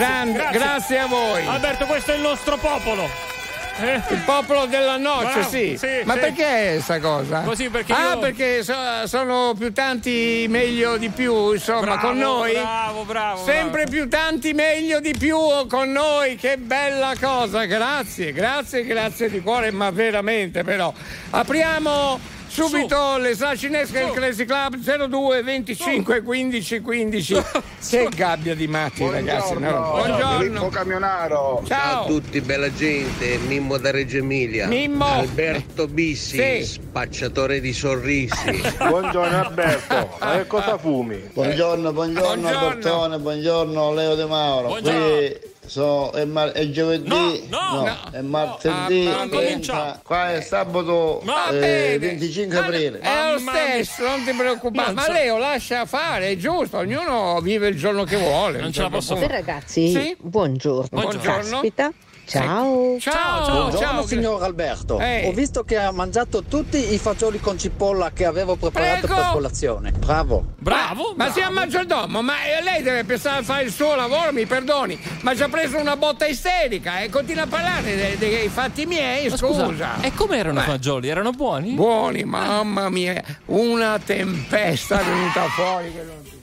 Grande, grazie. grazie a voi. Alberto, questo è il nostro popolo. Eh? Il popolo della noce, Bravo, sì. sì. Ma sì. perché questa cosa? Così perché. Ah, io... perché so, sono più tanti meglio di più, insomma, bravo, con noi. Bravo, bravo. Sempre bravo. più tanti meglio di più con noi, che bella cosa. Grazie, grazie, grazie di cuore, ma veramente però. Apriamo Subito Su. le Sacinesche del Crazy Club 02 25 15 15. Che gabbia di matti, ragazzi. No? Buongiorno. Filippo Camionaro. Ciao. Ciao. a tutti, bella gente. Mimmo da Reggio Emilia. Mimmo. Alberto Bissi, sì. spacciatore di sorrisi. buongiorno Alberto. Ma che cosa fumi? Buongiorno, buongiorno, buongiorno. Albertone, buongiorno Leo De Mauro. Buongiorno. Qui So, è, mar- è, giovedì, no, no, no, è martedì, ah, 30, qua è sabato eh, 25 aprile. È lo stesso, non ti preoccupare. Ma Leo lascia fare, è giusto, ognuno vive il giorno che vuole. Non ce la posso fare. Ragazzi, sì? buongiorno. Buongiorno. Caspita. Ciao. Ciao, ciao, Buongiorno ciao. signor Alberto. Ehi. Ho visto che ha mangiato tutti i fagioli con cipolla che avevo preparato Prego. per colazione. Bravo. Bravo. Ma bravo. sia maggiordomo, ma eh, lei deve pensare a fare il suo lavoro, mi perdoni. Ma ci ha preso una botta isterica e continua a parlare dei, dei fatti miei, Ma scusa. E come erano i Beh. fagioli? Erano buoni? Buoni, mamma mia, una tempesta è venuta fuori che non si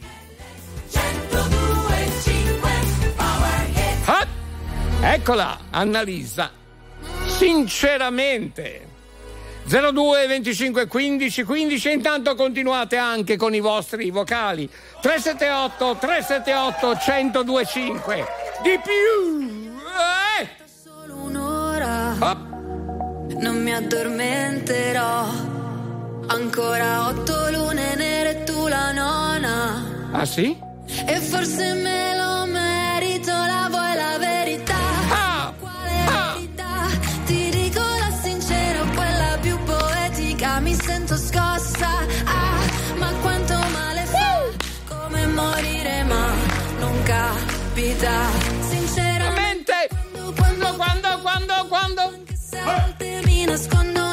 Ah! Eccola, Annalisa. Sinceramente. 02 25 15 15 intanto continuate anche con i vostri vocali 378 378 1025 di più eh! Solo un'ora, Hop. non mi addormenterò. Ancora otto lune nere tu la nona. ah sì? E forse me lo merito, la vuoi capita. Sinceramente, Mente! quando, Quando, quando, quando? se a volte mi nascondo,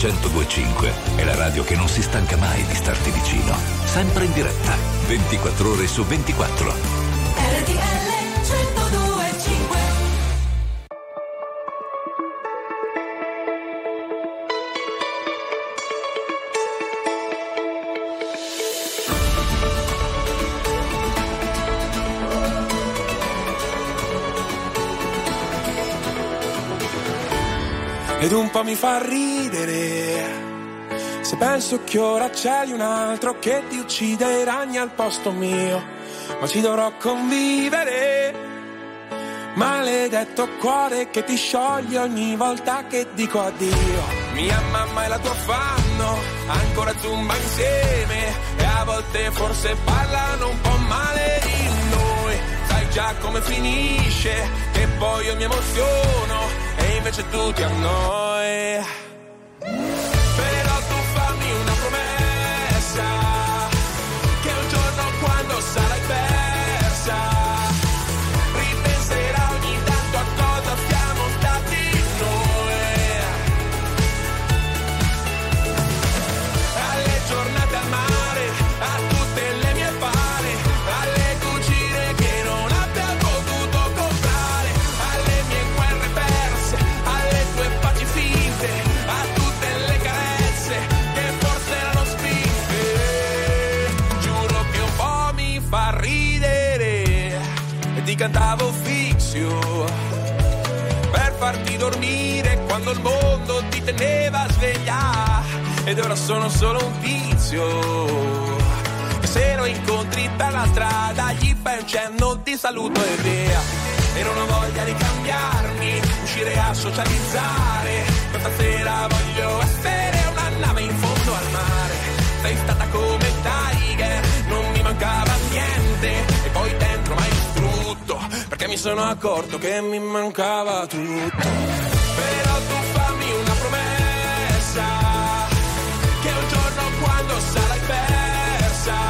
1025 è la radio che non si stanca mai di starti vicino. Sempre in diretta, 24 ore su 24. RTL 1025 ed un po' mi fa ridere. Penso che ora c'è un altro che ti uccide i ragni al posto mio, ma ci dovrò convivere. Maledetto cuore che ti scioglie ogni volta che dico addio. Mia mamma e la tua fanno ancora zumba insieme e a volte forse parlano un po' male di noi. Sai già come finisce, che poi io mi emoziono e invece tu ti annoi. Dormire quando il mondo ti teneva sveglia. Ed ora sono solo un tizio. E se lo incontri per la strada gli fai un cenno di saluto e via. E non ho voglia di cambiarmi uscire a socializzare. Questa sera voglio essere una nave in fondo al mare. Sei stata come Tiger non mi mancava niente. E poi dentro distrutto perché mi sono accorto che mi mancava tutto. Però tu fammi una promessa che un giorno quando sarai persa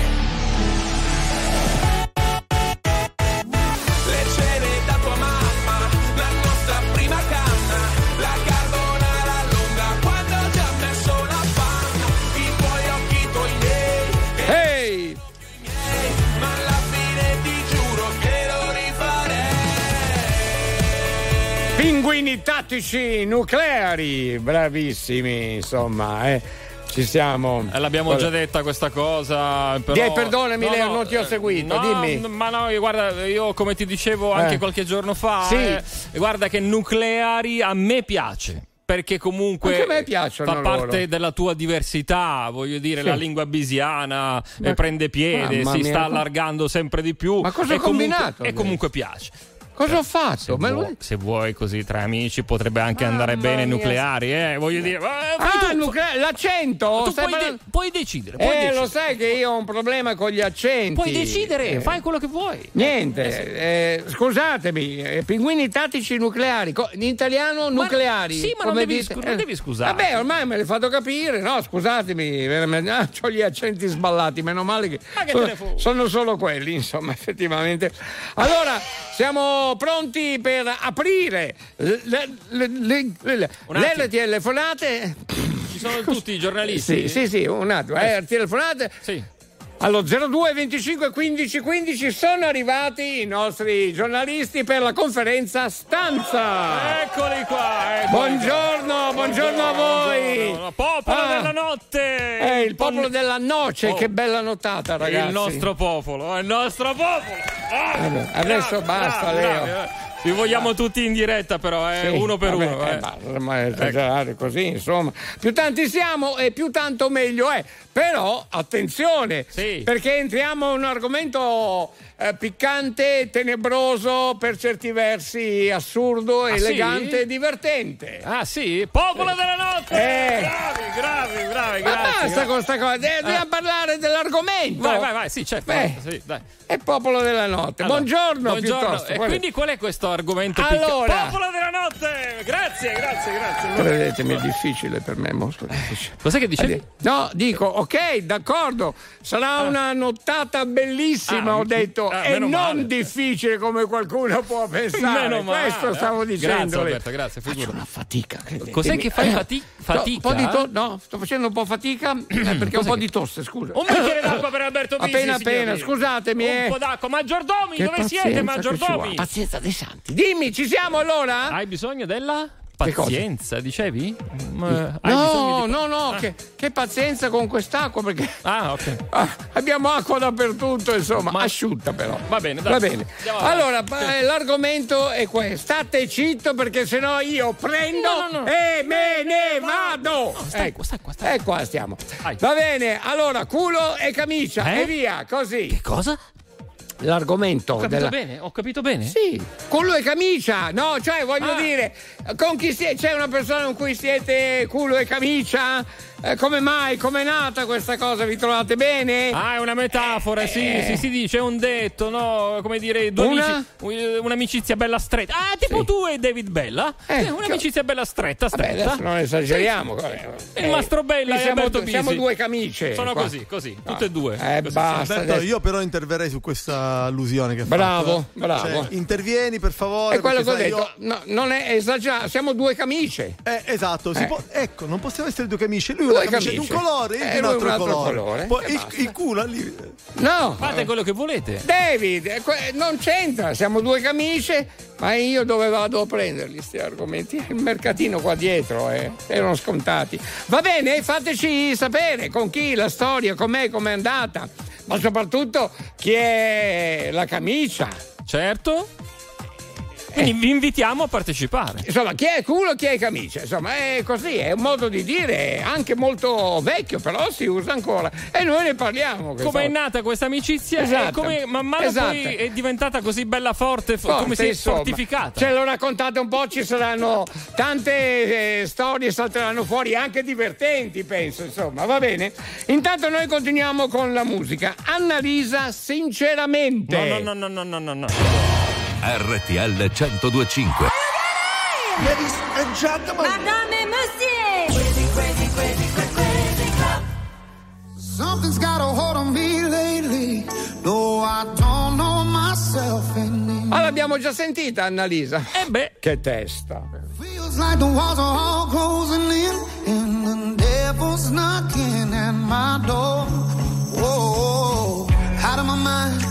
Tattici nucleari, bravissimi, insomma, eh. Ci siamo. Eh, L'abbiamo già detta questa cosa. Però... Dì, perdonami, Leo, non ti ho eh, seguito, no, dimmi. Ma no, guarda, io come ti dicevo anche Eh. qualche giorno fa, Sì. eh, guarda che nucleari a me piace. Perché comunque Anche fa loro. parte della tua diversità, voglio dire, Sì. la lingua bisiana Ma- prende piede, si mia, sta allargando sempre di più. Ma cosa e comunque- combinato, E comunque piace. Cosa ho fatto? Se, vuoi, se vuoi così tra amici potrebbe anche andare Mamma bene mia. nucleari, eh, voglio dire. eh, Ah, tu, nucle- l'accento? tu puoi, de- parlando- puoi decidere. Puoi Eh, decidere. lo sai che io ho un problema con gli accenti. Puoi decidere, Eh, fai quello che vuoi. Niente, eh, scusatemi, eh, pinguini tattici nucleari, co- in italiano nucleari. sì, ma non devi dite? scu- non Eh, devi scusarti. Vabbè, ormai me l'hai fatto capire, no, scusatemi, veramente, ah, ho gli accenti sballati, meno male che, Ma che sono, sono solo quelli, insomma, effettivamente. Allora, siamo pronti per aprire le, le, le, le- telefonate. Ci sono tutti i giornalisti. Sì, sì, sì, un attimo, eh, telefonate. Sì. Allo 02 25 15 15 sono arrivati i nostri giornalisti per la conferenza stanza. Eccoli qua. eccoli Buongiorno, qua. buongiorno a voi. Buongiorno, Popolo Ah. della notte. Eh, il popolo della noce, Oh. che bella notata, ragazzi. Il nostro popolo, eh, il nostro popolo. Ah, Vabbè, adesso bravi, basta, bravi, Leo. bravi, eh. Vi vogliamo tutti in diretta, però, eh, Sì, uno per vabbè, uno. eh, eh. basta, ma esagerare così, insomma. Più tanti siamo e più tanto meglio è. Però, attenzione, Sì. perché entriamo in un argomento eh, piccante, tenebroso, per certi versi assurdo, Ah, elegante sì? e divertente. Ah, sì? Popolo della notte! Eh. Bravi, bravi, bravi, Ma grazie. basta grazie. con questa cosa, eh, dobbiamo parlare dell'argomento. Vai, vai, vai, sì, certo. Beh. sì, dai. È popolo della notte. Allora, buongiorno, buongiorno. piuttosto. E Qual è? quindi qual è questo argomento Allora. piccante? Popolo della notte! Grazie, grazie, grazie. Credetemi, è difficile per me, molto difficile. Cos'è che dicevi? No, dico, ok, d'accordo, sarà una nottata bellissima, Ah, ho detto, ah, e non male. difficile come qualcuno può pensare. Meno male. Questo stavo dicendo. Grazie Alberto, grazie, Faccio figurati. una fatica. credetemi. Cos'è che fai fati- fatica? No, un po' di to- no, sto facendo un po' fatica eh, perché ho un po' di tosse, scusa. Un bicchiere d'acqua per Alberto Bisi, Appena appena, scusatemi. eh. Un po' d'acqua. Maggiordomi, Che dove siete, che maggiordomi? Pazienza dei santi. Dimmi, ci siamo allora? Hai bisogno della Che? Pazienza, dicevi? Eh, No, di- no, no, che, che pazienza con quest'acqua perché Ah, ok. ah, abbiamo acqua dappertutto, insomma, Ma- asciutta però. Va bene, dai. Va bene. Allora, pa- eh, l'argomento è questo. State zitto perché sennò io prendo No, no, no. e me ne vado. stai ecco. qua, stai qua, stai E qua stiamo. Vai. Va bene, allora culo e camicia Eh? e via, così. Che cosa? L'argomento Ho capito della... bene? Ho capito bene? Sì, culo e camicia, no, cioè voglio Ah. dire, con chi siete, c'è una persona con cui siete culo e camicia? Eh, come mai? Com'è nata questa cosa? Vi trovate bene? Ah, è una metafora, sì, Eh. sì, si dice, è un detto, no? Come dire, due Una? amici, un- un'amicizia bella stretta. Ah, tipo Sì. tu e David Bella? Eh, Sì, un'amicizia bella stretta, Vabbè, stretta. adesso non esageriamo. Il Mastro Bella e siamo, Alberto du- siamo due camicie. Sono qua. così, così, tutte e due. Eh, Così basta. Alberto, io però interverrei su questa allusione che Bravo, fatto. eh. bravo. Cioè, intervieni per favore. È quello che ho detto, no, non è esagerato, siamo due camicie. io- Eh, esatto, si Eh. può- ecco, non possiamo essere due camicie. Lui Due una camicia di un camicie. colore e Eh, di un altro, un altro colore. colore. Poi il, il culo lì. No, Fate quello che volete. David, eh, non c'entra, siamo due camicie, ma io dove vado a prenderli questi argomenti? Il mercatino qua dietro, eh, erano scontati. Va bene, fateci sapere con chi la storia, com'è, com'è andata, ma soprattutto chi è la camicia. Certo. Quindi vi invitiamo a partecipare. Insomma, chi è culo, chi è camicia. Insomma, è così, è un modo di dire anche molto vecchio, però si usa ancora. E noi ne parliamo. Come è nata questa amicizia e Esatto. come man mano Esatto. è diventata così bella forte, f- come si è insomma. fortificata. Ce lo raccontate un po', ci saranno tante eh, storie, salteranno fuori anche divertenti, penso, insomma, va bene? Intanto noi continuiamo con la musica. Annalisa, sinceramente. No, no, no, no, no, no, no. RTL 1025. Ladies and gentlemen. Madame et monsieur. Something's got a hold on me lately. No, I don't know myself anymore. Ah, l'abbiamo già sentita, Annalisa. E beh, Che testa. Feels like the walls are all closing in, and the devil's knocking at my door. Whoa, out of my mind.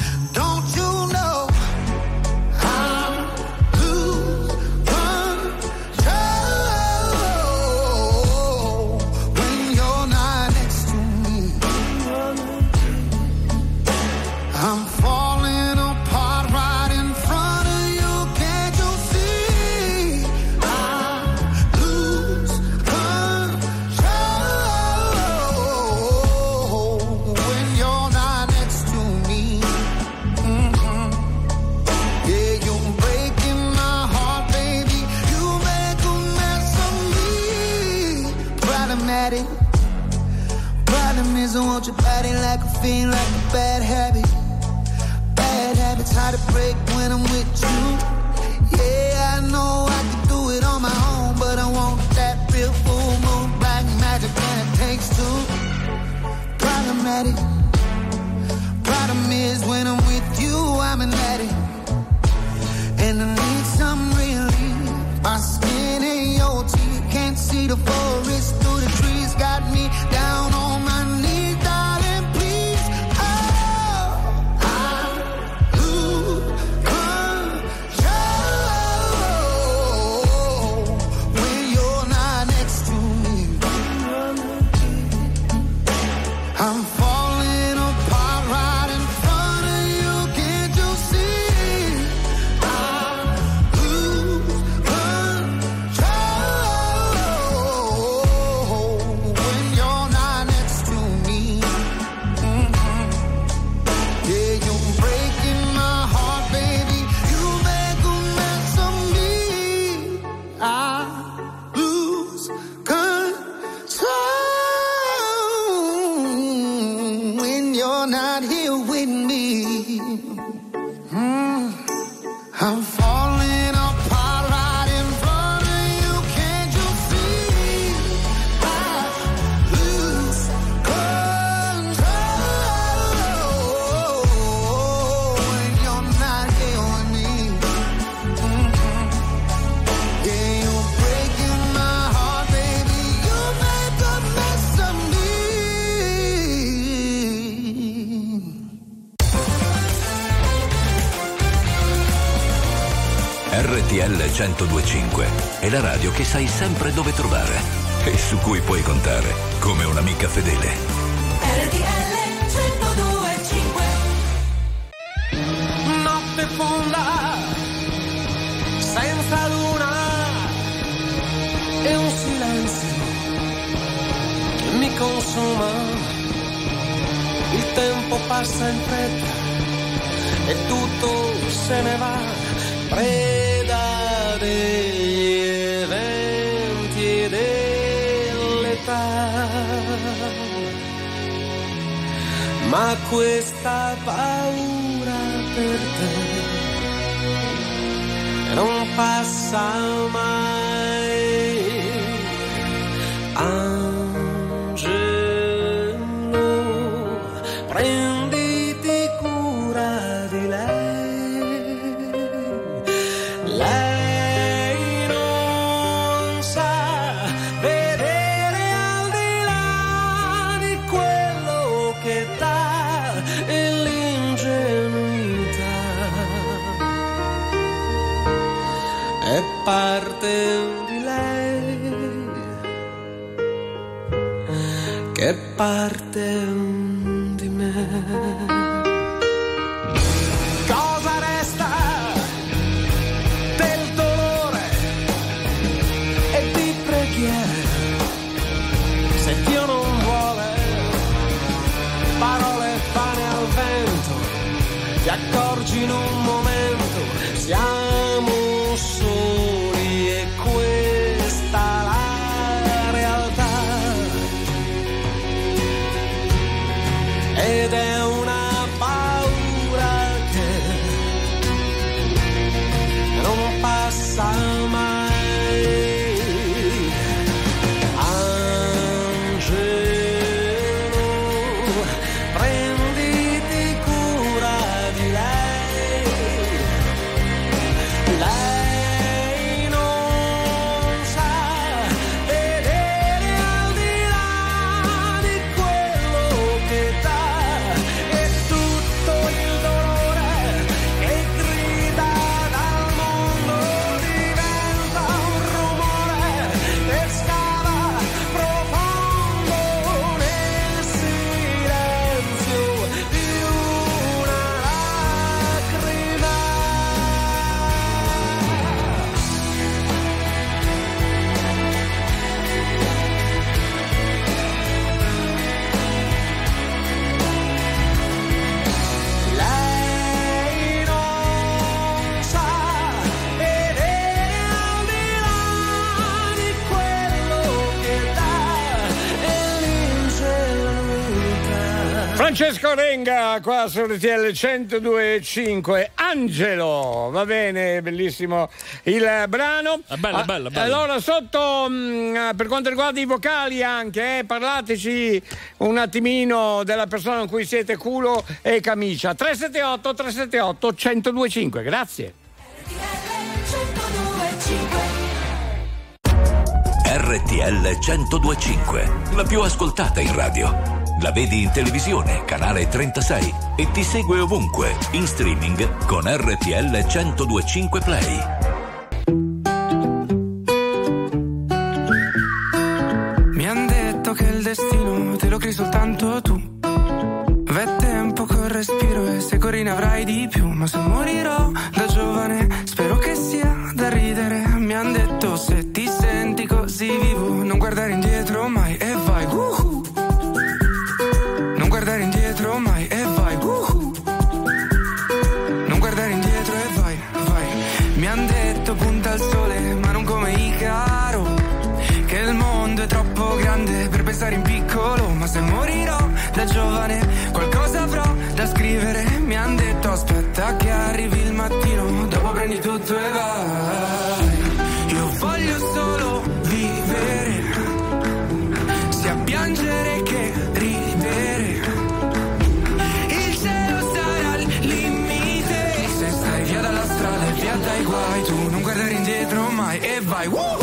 I want your body like a fiend, like a bad habit. Bad habits hard to break when I'm with you. Yeah, I know I can do it on my own, but I want that real full moon, black magic, and it takes two. Problematic. Problem is, when I'm with you, I'm an addict. Radio che sai sempre dove trovare e su cui puoi contare come un'amica fedele. RTL 1025 notte fonda senza luna e un silenzio che mi consuma. Il tempo passa in fretta e tutto se ne va. Preda degli ma questa paura per te non passa mai. Che Francesco Renga qua su RTL 102.5 Angelo va bene bellissimo il brano Ah, bella, Ah, bella, bella. allora sotto mh, per quanto riguarda i vocali anche eh, parlateci un attimino della persona con cui siete culo e camicia 378 378 102.5 grazie RTL 1025, la più ascoltata in radio. La vedi in televisione, canale 36 e ti segue ovunque, in streaming con RTL 1025 Play. Mi han detto che il destino te lo crei soltanto tu. V'è tempo col respiro e se corri ne avrai di più. Ma se morirò da giovane, Woo!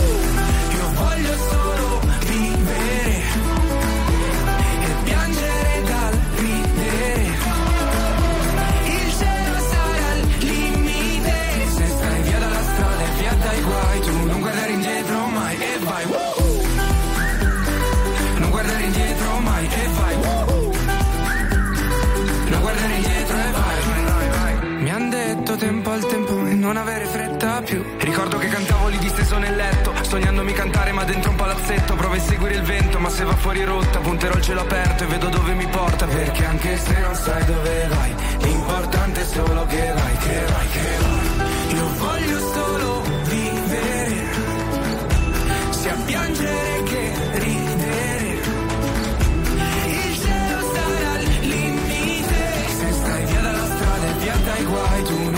Sognandomi cantare ma dentro un palazzetto Provo a seguire il vento ma se va fuori rotta Punterò il cielo aperto e vedo dove mi porta Perché anche se non sai dove vai L'importante è solo che vai, che vai, che vai. Io voglio solo vivere Sia piangere che ridere. Il cielo sarà al limite Se stai via dalla strada e via dai guai Tu non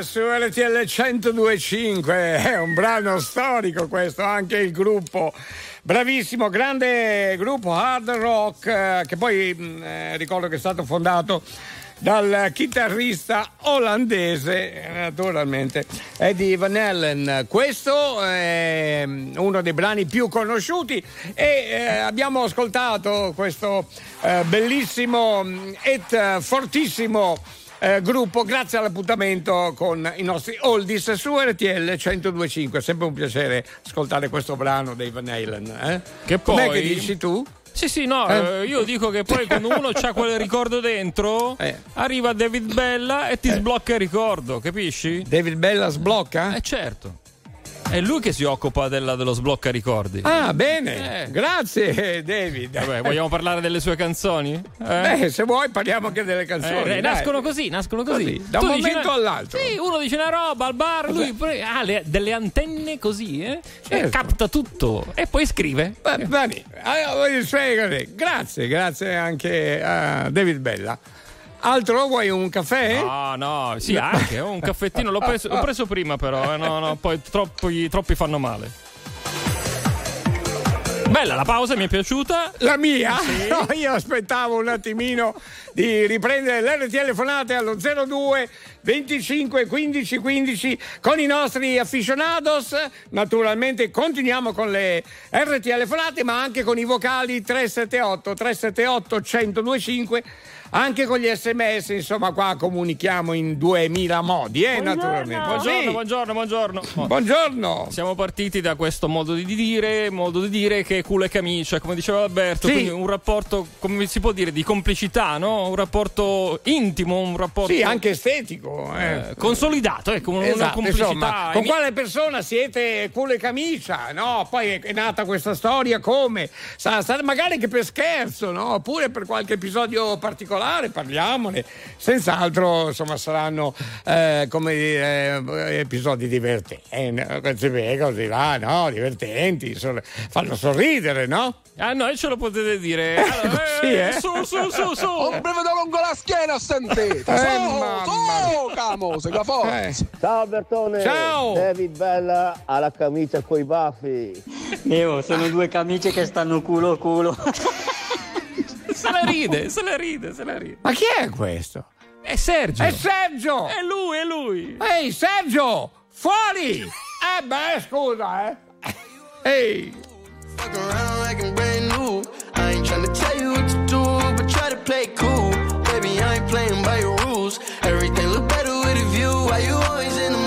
Su RTL 1025 è un brano storico questo, anche il gruppo bravissimo, grande gruppo hard rock eh, che poi mh, eh, ricordo che è stato fondato dal chitarrista olandese, naturalmente, Eddie Van Halen. Questo è mm, uno dei brani più conosciuti e eh, abbiamo ascoltato questo eh, bellissimo mm, et fortissimo eh, gruppo grazie all'appuntamento con i nostri oldies su RTL 1025 sempre un piacere ascoltare questo brano dei Van Halen eh? Che com'è poi- che dici tu? Sì, sì, no, Eh? eh, io dico che poi quando uno ha quel ricordo dentro, Eh. arriva David Bella e ti sblocca il ricordo, capisci? David Bella sblocca? Eh certo. È lui che si occupa della- dello sblocca ricordi. Ah, bene, Eh. grazie David. Vabbè, vogliamo parlare delle sue canzoni? Eh? Beh, se vuoi parliamo anche delle canzoni. Eh, nascono così, nascono così. Così, da un Tu dici momento una- all'altro. Sì, uno dice una roba al bar, lui ha le- delle antenne così, eh? E Certo. capta tutto e poi scrive. Bene, grazie, grazie anche a David Bella. Altro vuoi un caffè? No, no, sì, anche un caffettino l'ho preso, l'ho preso prima però, eh, no, no, poi troppi, troppi fanno male. Bella la pausa, mi è piaciuta. La mia? No, io aspettavo un attimino di riprendere le telefonate allo 02 25 15 15 con i nostri aficionados. Naturalmente continuiamo con le RT telefonate, ma anche con i vocali 378 378 1025. Anche con gli sms, insomma, qua comunichiamo in 2000 modi, eh, naturalmente. Buongiorno, Sì. buongiorno, buongiorno. Buongiorno. Siamo partiti da questo modo di dire, modo di dire che è culo e camicia, come diceva Alberto, Sì. quindi un rapporto, come si può dire, di complicità, no? Un rapporto intimo, un rapporto Sì, anche estetico. eh. eh, consolidato, ecco, una Esatto, complicità. insomma, con mi- quale persona siete culo e camicia, no? Poi è- è nata questa storia come? Sa- sa- magari che per scherzo, no? Oppure per qualche episodio particolare, parliamone. Senz'altro, insomma, saranno eh, come dire, eh, episodi divertenti, eh, così, così là, no? Divertenti, sor- fanno sorridere, no? Ah no, e ce lo potete dire. Allora, Sì, eh? Su, su, su, su. Un brivido lungo la schiena, sentite! Eh, Su, su, camo, se la forza! Eh. Ciao Albertone. Ciao. David Bella alla camicia coi baffi. Io sono due camicie che stanno culo a culo. Se la ride, se la ride, se la ride. Ma chi è questo? È Sergio. È Sergio! È lui, è lui. Ehi, Sergio! Fuori! Eh beh, scusa, eh! Ehi! Fuck around like I'm brand new. I ain't tryna tell you what to do, but try to play cool. Baby, I ain't playing by your rules. Everything look better with a view. Why you always in the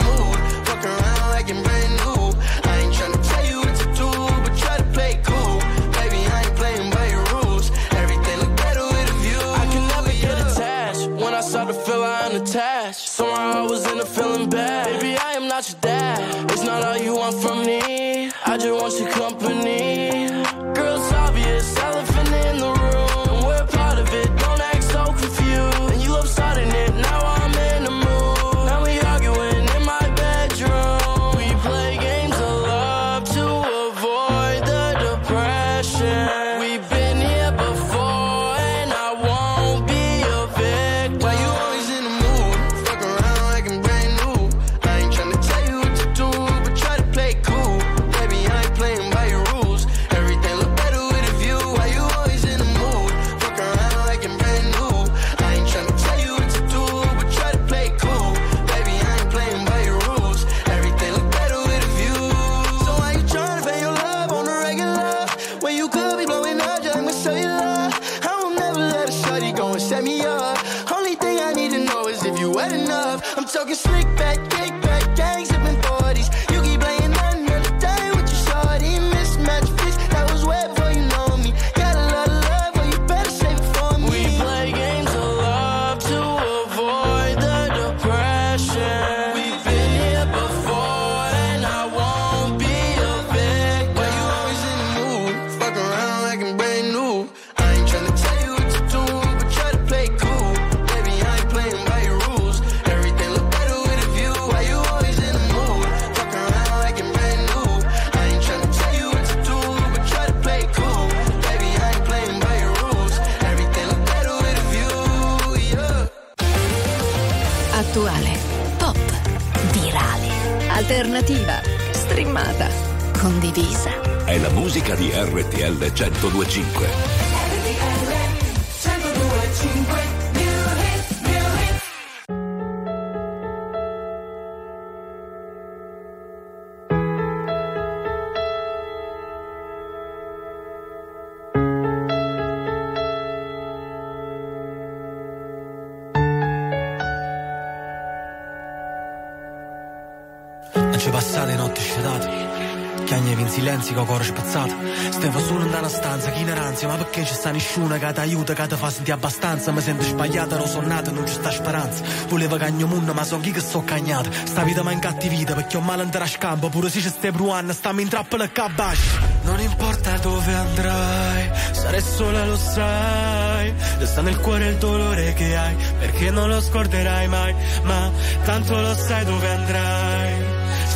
cuore spezzato. Stevo solo in una stanza, che ineranzia Ma perché ci sta nessuno che ti aiuta, che ti fa sentire abbastanza? Mi sento sbagliata, non sono nata, non ci sta speranza. Volevo cagno munno, ma son chi che so cagnata Sta vita mi incattivita, perché ho male in scampo. Pure se ci stai bruando, stammi in trappola e cabasci Non importa dove andrai Sarai sola, lo sai. Sta nel cuore il dolore che hai Perché non lo scorderai mai. Ma tanto lo sai dove andrai.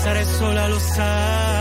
Sarai sola, lo sai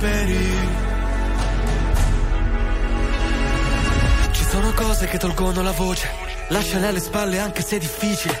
alberi Ci sono cose che tolgono la voce, lasciale alle spalle anche se è difficile.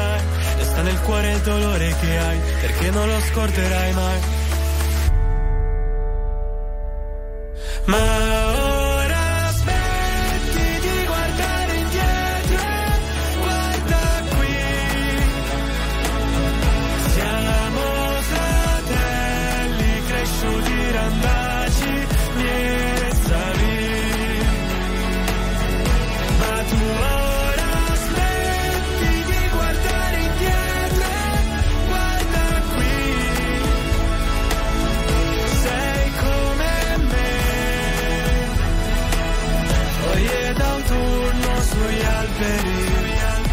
Sta nel cuore il dolore che hai, perché non lo scorderai mai. Ma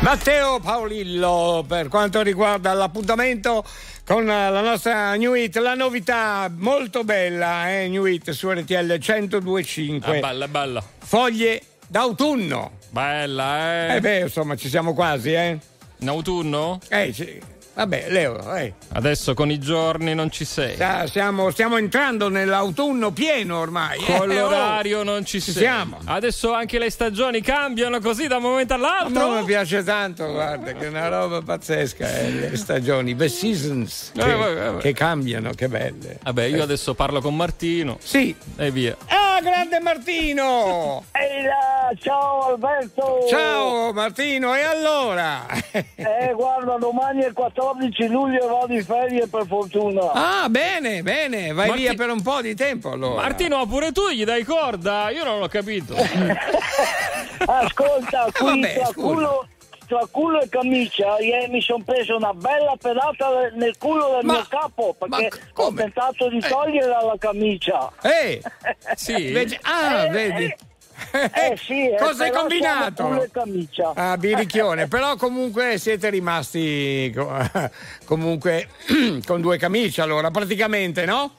Matteo Paolillo per quanto riguarda l'appuntamento con la nostra New Hit, la novità molto bella, eh, New Hit su RTL 1025. Ah, bella, bella. Foglie d'autunno. Bella, eh. Eh beh, insomma, ci siamo quasi, eh. In autunno? Eh, sì. Vabbè, Leo, eh. Adesso con i giorni non ci sei. Sta- Stiamo, stiamo entrando nell'autunno pieno ormai. eh. Con Oh, l'orario non ci, ci sei. siamo. Adesso anche le stagioni cambiano così da un momento all'altro. No, mi piace tanto, guarda, che è una roba pazzesca, eh, le stagioni, the seasons che, Eh, vabbè, vabbè. che cambiano, che belle. Vabbè, io adesso parlo con Martino. Sì. E via. Ah, grande Martino! Ehi là, ciao Alberto! Ciao Martino, e allora? Eh, guarda, domani è il 14 luglio e vado in ferie per fortuna. Ah, bene, bene, vai Marti- via per un po' di tempo allora. Martino, ma pure tu gli dai corda? Io non l'ho capito. Ascolta, qui Vabbè, tra, culo, tra culo e camicia, ieri mi sono preso una bella pedata nel culo del Ma- mio capo perché ho tentato di togliere la camicia. Eh, Sì. ah, Eh, vedi. Eh sì, eh, Cosa hai combinato? Ah, birichione, però comunque siete rimasti co- comunque con due camicie allora, praticamente, no?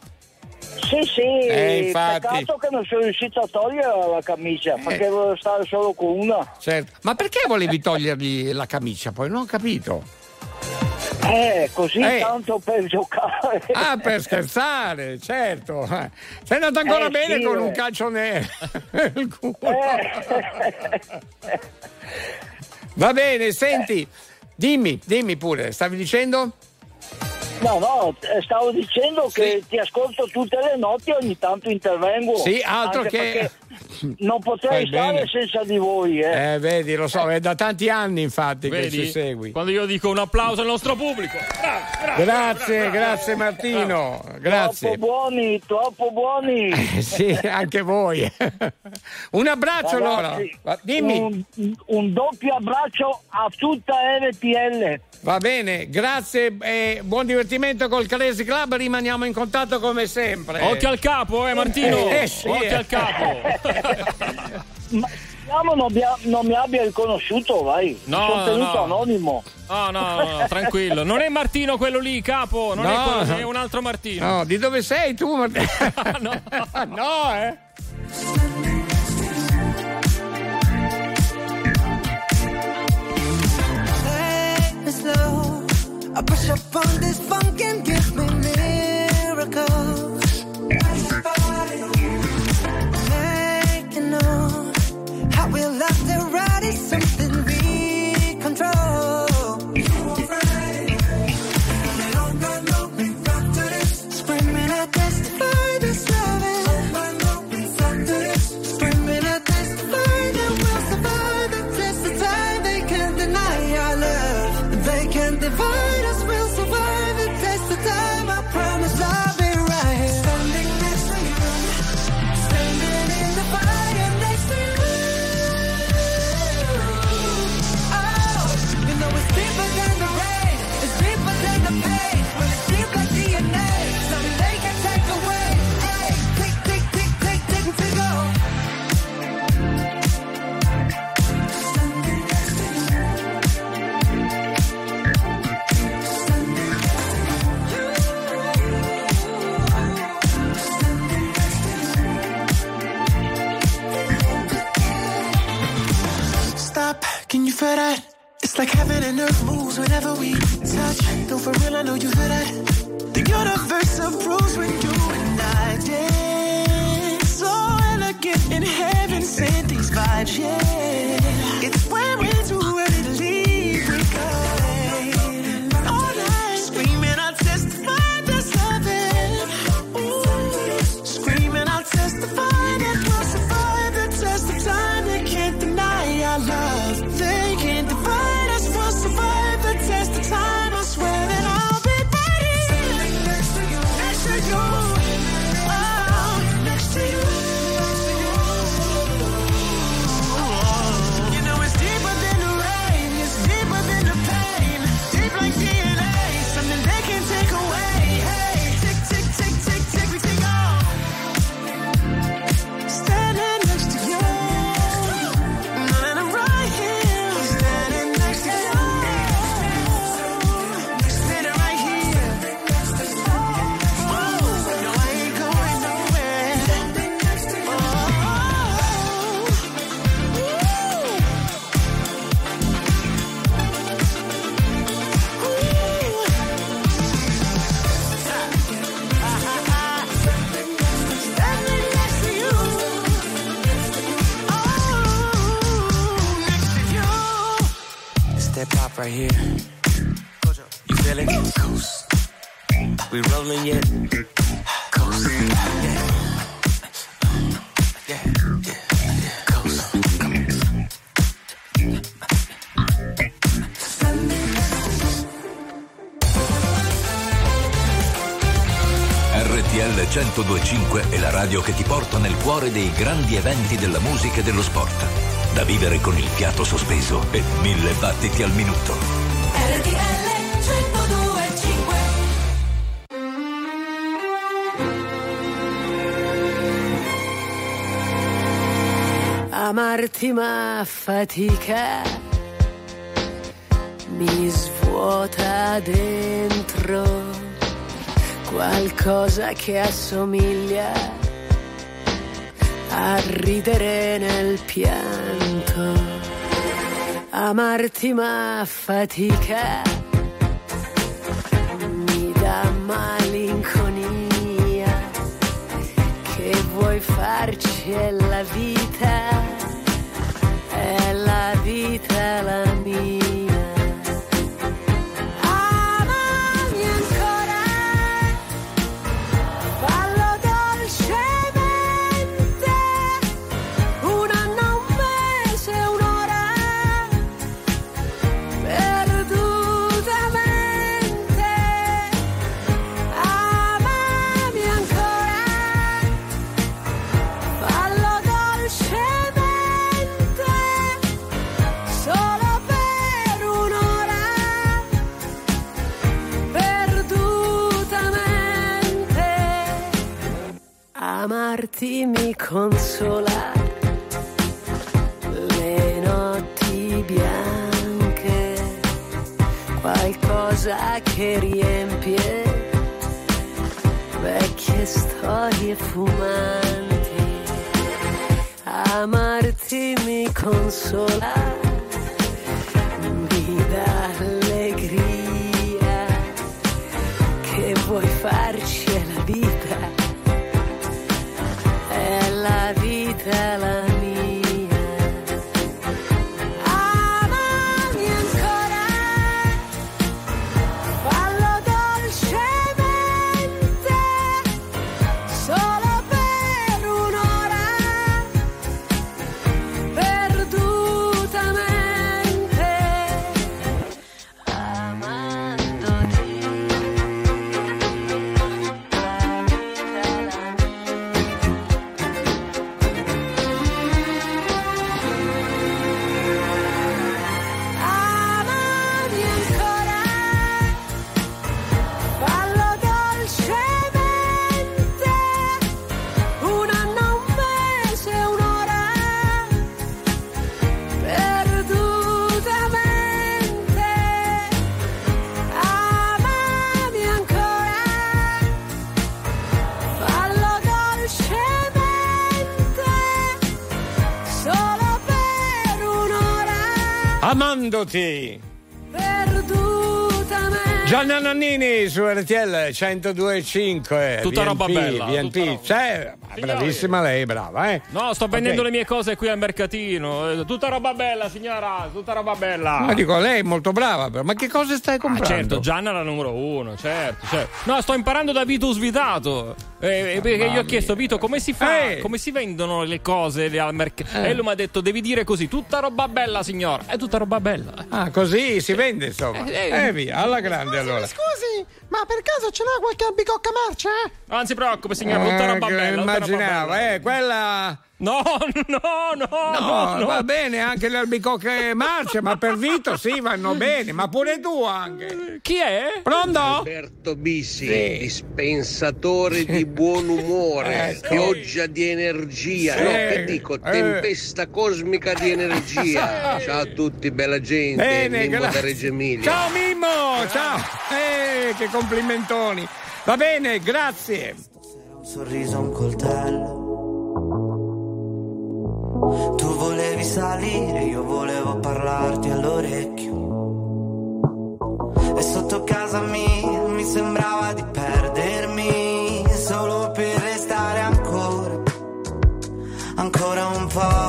Sì, sì, Eh, infatti. Eh. peccato che non sono riuscito a togliere la camicia perché volevo stare solo con una. Certo. Ma perché volevi togliergli la camicia poi? Non ho capito. Eh, così Eh. tanto per giocare. Ah, per scherzare, certo. Sei andato ancora Eh, bene sì, con eh. un calcio nero. culo. Eh. Va bene, senti, dimmi, dimmi pure, stavi dicendo? No, no, eh, stavo dicendo che ti ascolto tutte le notti e ogni tanto intervengo. Sì, altro che- Non potrei Fai stare bene. senza di voi, eh. Eh, vedi, lo so, è da tanti anni infatti che Vedi? ci segui. Quando io dico un applauso al nostro pubblico. Bravo, bravo, Grazie, bravo, bravo. grazie Martino, grazie. Troppo buoni, troppo buoni. Eh, sì, anche voi. Un abbraccio allora. Ragazzi, Va- Dimmi. Un, un doppio abbraccio a tutta RTL. Va bene, grazie e buon divertimento col Crazy Club, rimaniamo in contatto come sempre. Occhio al capo, eh, Martino. Eh, sì, Occhio eh. al capo. Ma speriamo non, abbia- non mi abbia riconosciuto, vai. No, Sono tenuto no. anonimo. No, no, no, no, tranquillo. Non è Martino quello lì, capo. Non è No. quello, è un altro Martino. No, di dove sei tu? Martino? no. no, eh. Slow. I push up on this funk and give me miracles. Make you know how we love to ride is something we control. You that? It's like heaven and earth moves whenever we touch. Though for real, I know you feel that. The universe approves when you and I dance. So elegant in heaven, sent these vibes, yeah. 1025 è la radio che ti porta nel cuore dei grandi eventi della musica e dello sport. Da vivere con il fiato sospeso e mille battiti al minuto. RTL 1025 Amarti ma fatica mi svuota dentro qualcosa che assomiglia a ridere nel pianto. Amarti ma fatica mi dà malinconia che vuoi farci Amarti mi consola le notti bianche, qualcosa che riempie vecchie storie fumanti. Amarti mi consola, vita Perdutamente. Gianna Nannini su RTL 102.5 Tutta roba VNP, bella, VNP. tutta roba. Cioè, bravissima lei, brava, eh. No, sto vendendo Ok. le mie cose qui al mercatino. Eh, Tutta roba bella, signora, tutta roba bella. Ma dico, lei è molto brava, però. Ma che cosa stai Ah, comprando? certo, Gianna era numero uno, certo, certo. No, sto imparando da Vito Svitato. Eh, eh, perché gli ho chiesto, Vito, come si fa? Eh. Come si vendono le cose al mercato? Eh. E lui mi ha detto, devi dire così, tutta roba bella, signora. È tutta roba bella. Ah, così si vende, insomma. Eh, via, alla grande allora. Scusi, ma per caso ce l'ha qualche albicocca marcia? Non si preoccupi, signora, tutta roba Eh, che bella. roba Immaginavo, eh, quella. No, no, no, No, no, va bene anche le albicocche marce, ma per Vito sì, vanno bene, ma pure tu anche. Chi è? Pronto? Alberto Bissi, Sì. dispensatore di buon umore, Ecco. pioggia di energia, Sì. no che dico, Eh. tempesta cosmica di energia. Ciao a tutti, bella gente, Bene, Mimmo da grazie. Reggio Emilia. Ciao Mimmo, ciao. Eh, che complimentoni. Va bene, grazie. Un sorriso, un coltello. Tu volevi salire, io volevo parlarti all'orecchio. E sotto casa mia mi sembrava di perdermi solo per restare ancora, ancora un po'.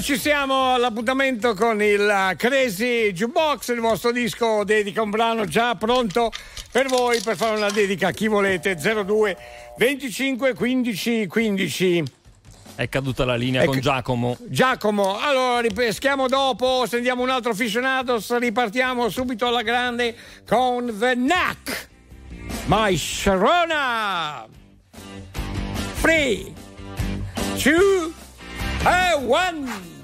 E ci siamo all'appuntamento con il Crazy Jukebox, il vostro disco dedica un brano già pronto per voi per fare una dedica a chi volete 02 25 15 15. È caduta la linea Ecco. con Giacomo. Giacomo, allora ripeschiamo dopo, sentiamo un altro aficionados, ripartiamo subito alla grande con The Knack. My Sharona. 3 2 e 1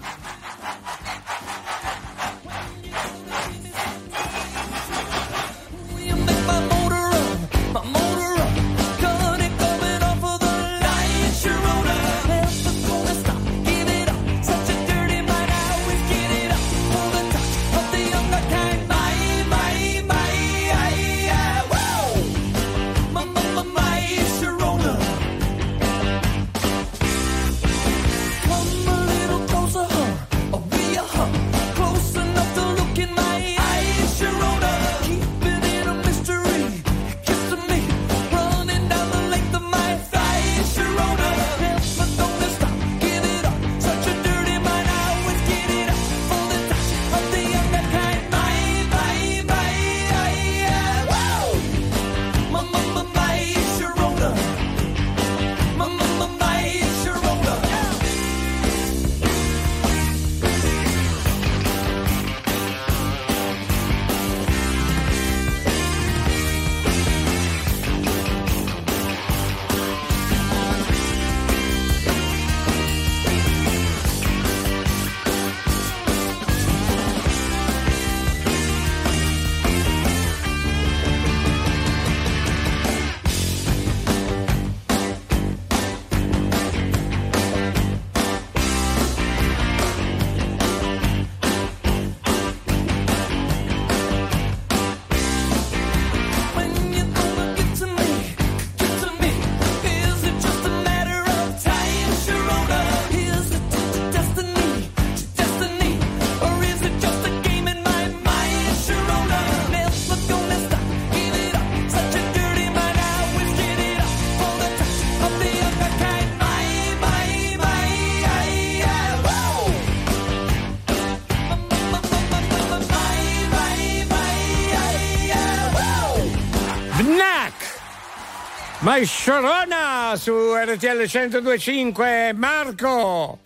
My Sharona su RTL 1025 Marco!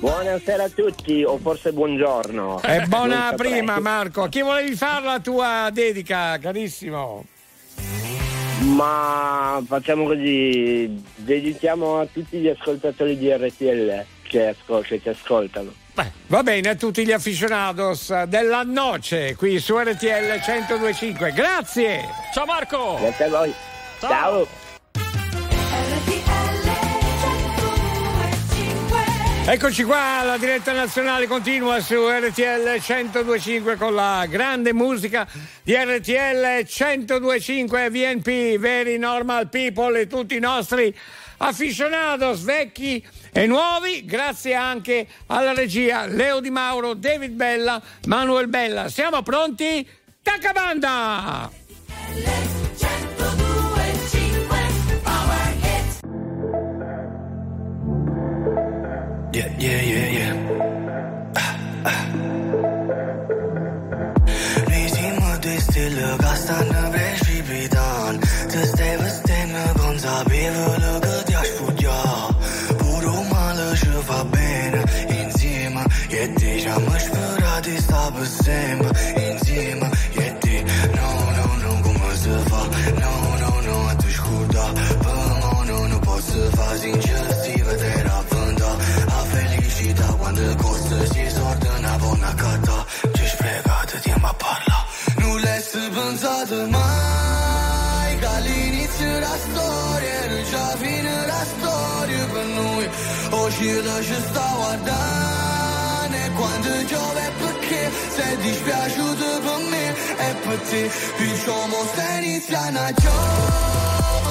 Buonasera a tutti, o forse buongiorno. E buona Non saprei. prima Marco, a chi volevi fare la tua dedica, carissimo? Ma facciamo così, dedichiamo a tutti gli ascoltatori di RTL che, ascol- che ci ascoltano. Va bene a tutti gli aficionados della noce qui su RTL 1025. Grazie! Ciao Marco! Grazie a voi. Ciao. Eccoci qua, la diretta nazionale continua su RTL 1025 con la grande musica di RTL 1025 VNP, Very Normal People e tutti i nostri aficionados vecchi e nuovi, grazie anche alla regia Leo Di Mauro, David Bella, Manuel Bella. Siamo pronti? Taccabanda! Yeah, yeah, yeah, yeah. Nisimo de stille stanno precipitando pensato mai Che all'inizio della storia Era già fine la storia per noi Oggi la ci sta guardando E quando piove è perché sei dispiaciuto per me E per te Diciamo stai iniziando a giovere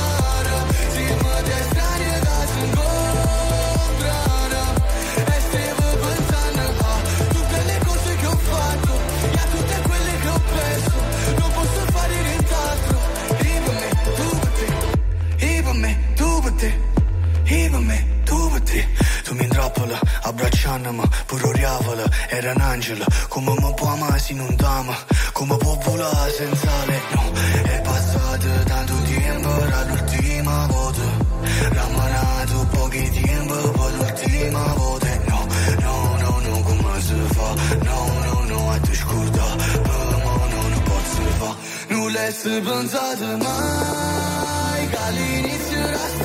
capălă Abraceană-mă, puroreavălă Era un angelo, angelă Cum mă poamă, sin un come Cum volare senza senzale no è passato tanto tempo Era l'ultima volta Ramanato pochi tempo poi l'ultima volta No, no, no, no, cum se fa? No, no, no, atunci curda Pe no no non posso să fa Nu le-ai mai Ca l'inizio era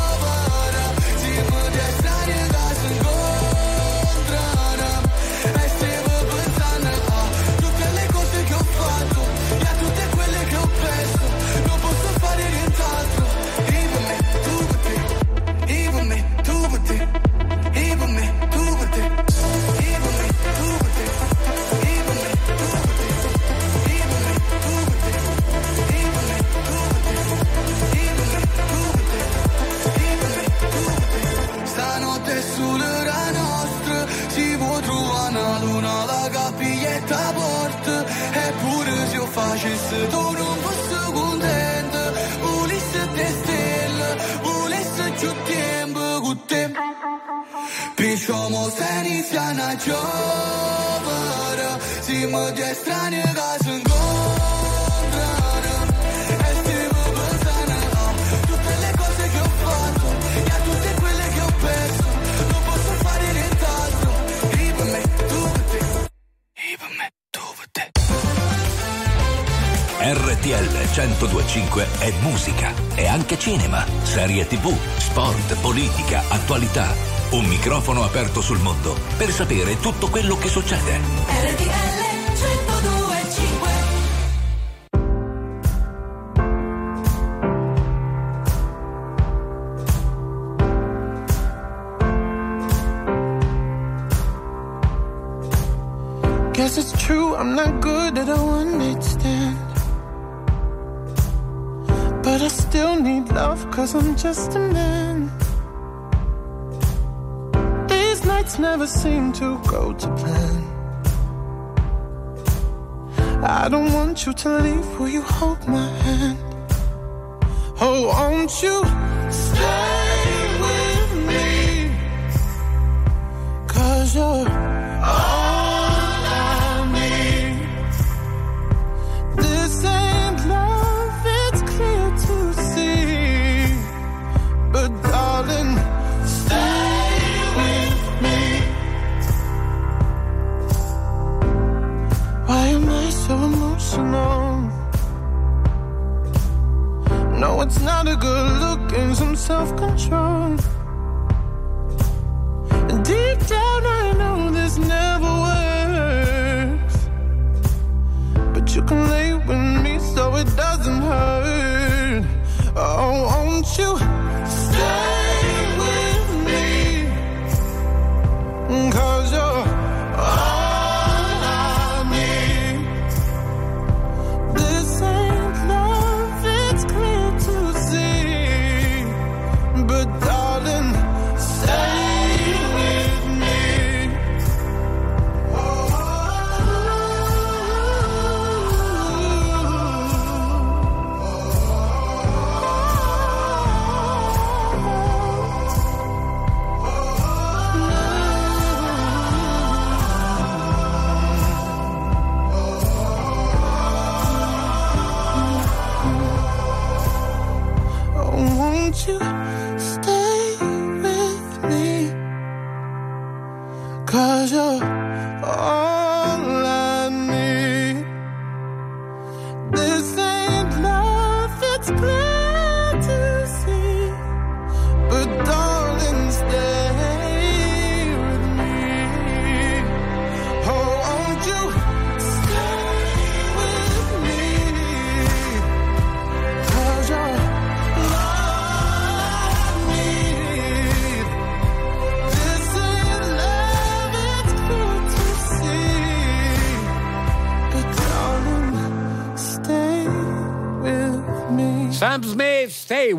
microfono aperto sul mondo per sapere tutto quello che succede. RTL seem to go to plan. I don't want you to leave. Will you hold my hand? Oh, won't you?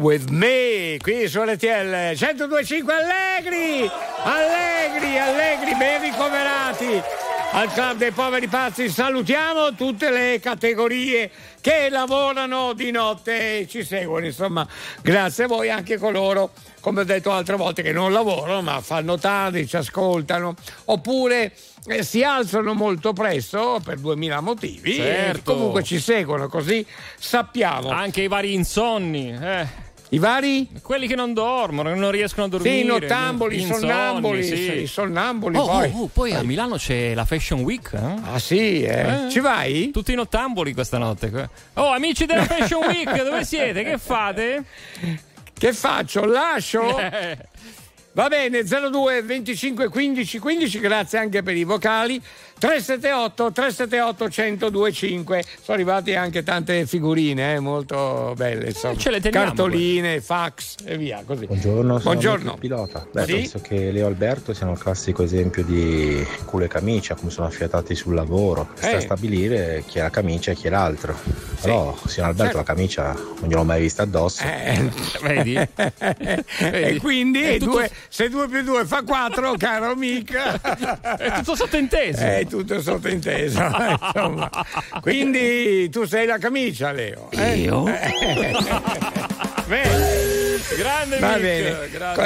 With me, qui su RTL 1025 Allegri, Allegri, Allegri, ben ricoverati al Club dei Poveri Pazzi. Salutiamo tutte le categorie che lavorano di notte e ci seguono, insomma, grazie a voi anche coloro, come ho detto altre volte, che non lavorano ma fanno tardi, ci ascoltano, oppure eh, si alzano molto presto per 2000 motivi Certo. comunque ci seguono, così sappiamo. Anche i vari insonni. Eh. I vari? Quelli che non dormono, che non riescono a dormire. Sì, i nottamboli, i insonni, sonnambuli, sì. i sonnambuli Oh, poi. oh, oh, poi a Milano c'è la Fashion Week. eh? Ah sì, eh? Ci vai? Tutti i nottamboli questa notte. Oh, amici della Fashion Week, dove siete? Che fate? Che faccio? Lascio? Eh. Va bene, 02 25 15 15, grazie anche per i vocali. 378 378 1025. Sono arrivate anche tante figurine, eh, molto belle, insomma. ce le teniamo, Cartoline, fax e via, così. Buongiorno, sono Buongiorno. Pilota. Beh, Sì? penso che Leo Alberto siano il classico esempio di culo e camicia, come sono affiatati sul lavoro. Sta Eh. a stabilire chi è la camicia e chi è l'altro. Però, signor Alberto, Certo. la camicia non gliel'ho mai vista addosso. Eh, vedi? e quindi È tutto- due- se 2 più 2 fa 4, caro mica. È tutto sottinteso. È tutto sottinteso. eh, insomma. Quindi tu sei la camicia, Leo. eh? Io? Eh. Bene. Grande Va Mick, bene. grande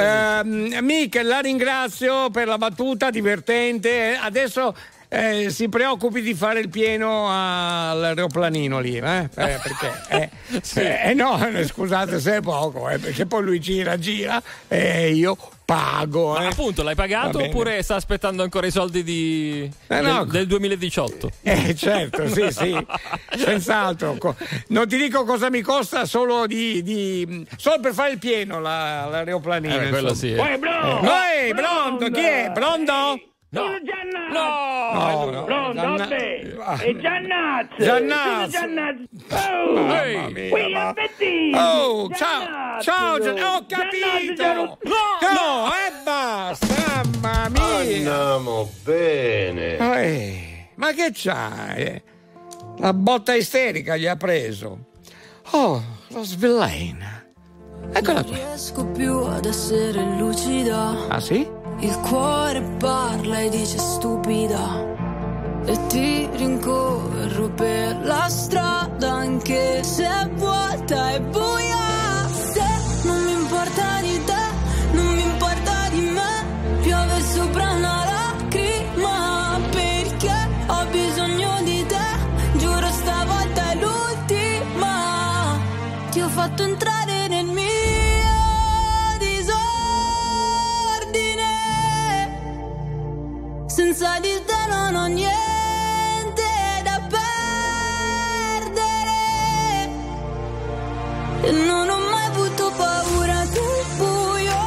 Ehm, Mick, la ringrazio per la battuta divertente. Adesso eh, si preoccupi di fare il pieno all'aeroplanino lì, eh? Eh, perché eh, eh, no, eh, scusate se è poco, eh, perché poi lui gira, gira e io pago. Ma eh. appunto, l'hai pagato oppure sta aspettando ancora i soldi di... Eh, no. del, del 2018? Eh certo, sì, sì, senz'altro. Non ti dico cosa mi costa solo di, di- solo per fare il pieno la- l'aeroplanino. Eh, quello insomma. sì, eh. Uè, bro! Uè, pronto, chi è? Pronto? No. No, no, Pronto, Gianna- vabbè. È Giannazzo. Giannazzo. Sono Giannazzo. Oh, Mamma mia, qui ma-. Oh, ciao, Giannazzo. ciao, Gian- ho capito. Giannazzo, No, no, e basta, mamma mia. Andiamo bene. Eh, ma che c'hai? La botta isterica gli ha preso. Oh, lo svelena. Eccola Non qui. riesco più ad essere lucida. Ah sì? Il cuore parla e dice stupida. E ti rincorro per la strada anche se è vuota e buia. Senza di te non ho niente da perdere. Non ho mai avuto paura del buio,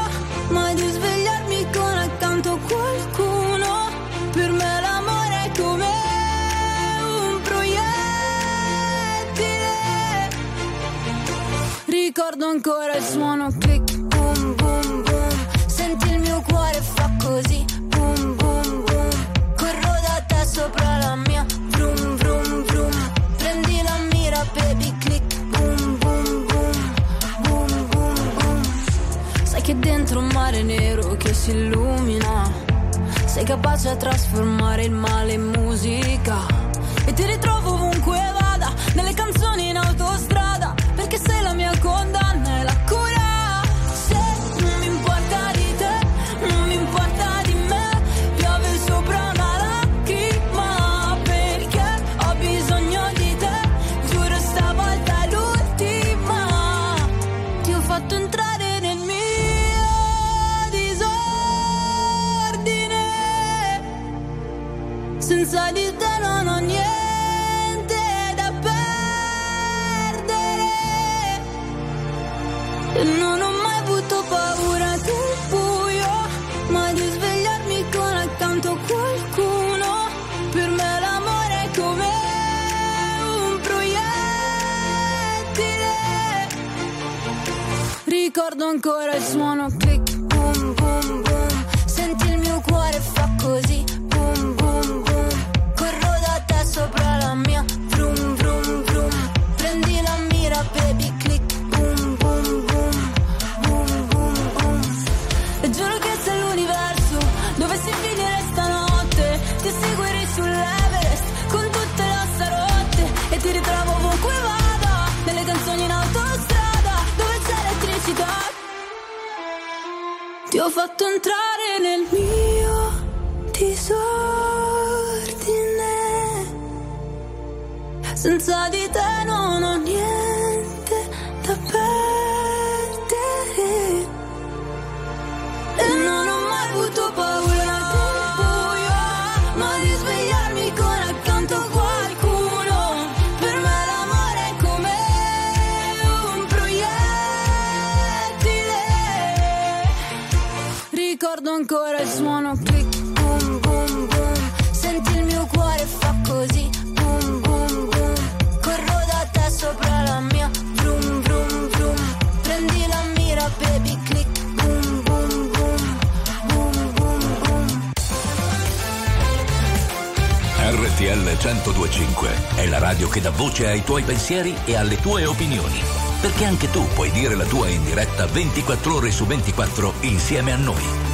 mai di svegliarmi con accanto qualcuno. Per me l'amore è come un proiettile. Ricordo ancora il suono click, dentro un mare nero che si illumina. Sei capace a trasformare il male in musica. E ti ritrovo ovunque vada, nelle canzoni ancora il suono click, Ti ho fatto entrare nel mio disordine. Senza di te non ho niente ancora il suono click, boom, boom, boom. Senti il mio cuore fa così, boom, boom, boom. Corro da te sopra la mia, vroom, vroom, vroom. Prendi la mira, baby, click, boom, boom, boom. Boom, boom, boom. RTL 1025 è la radio che dà voce ai tuoi pensieri e alle tue opinioni. Perché anche tu puoi dire la tua in diretta 24 ore su 24 insieme a noi.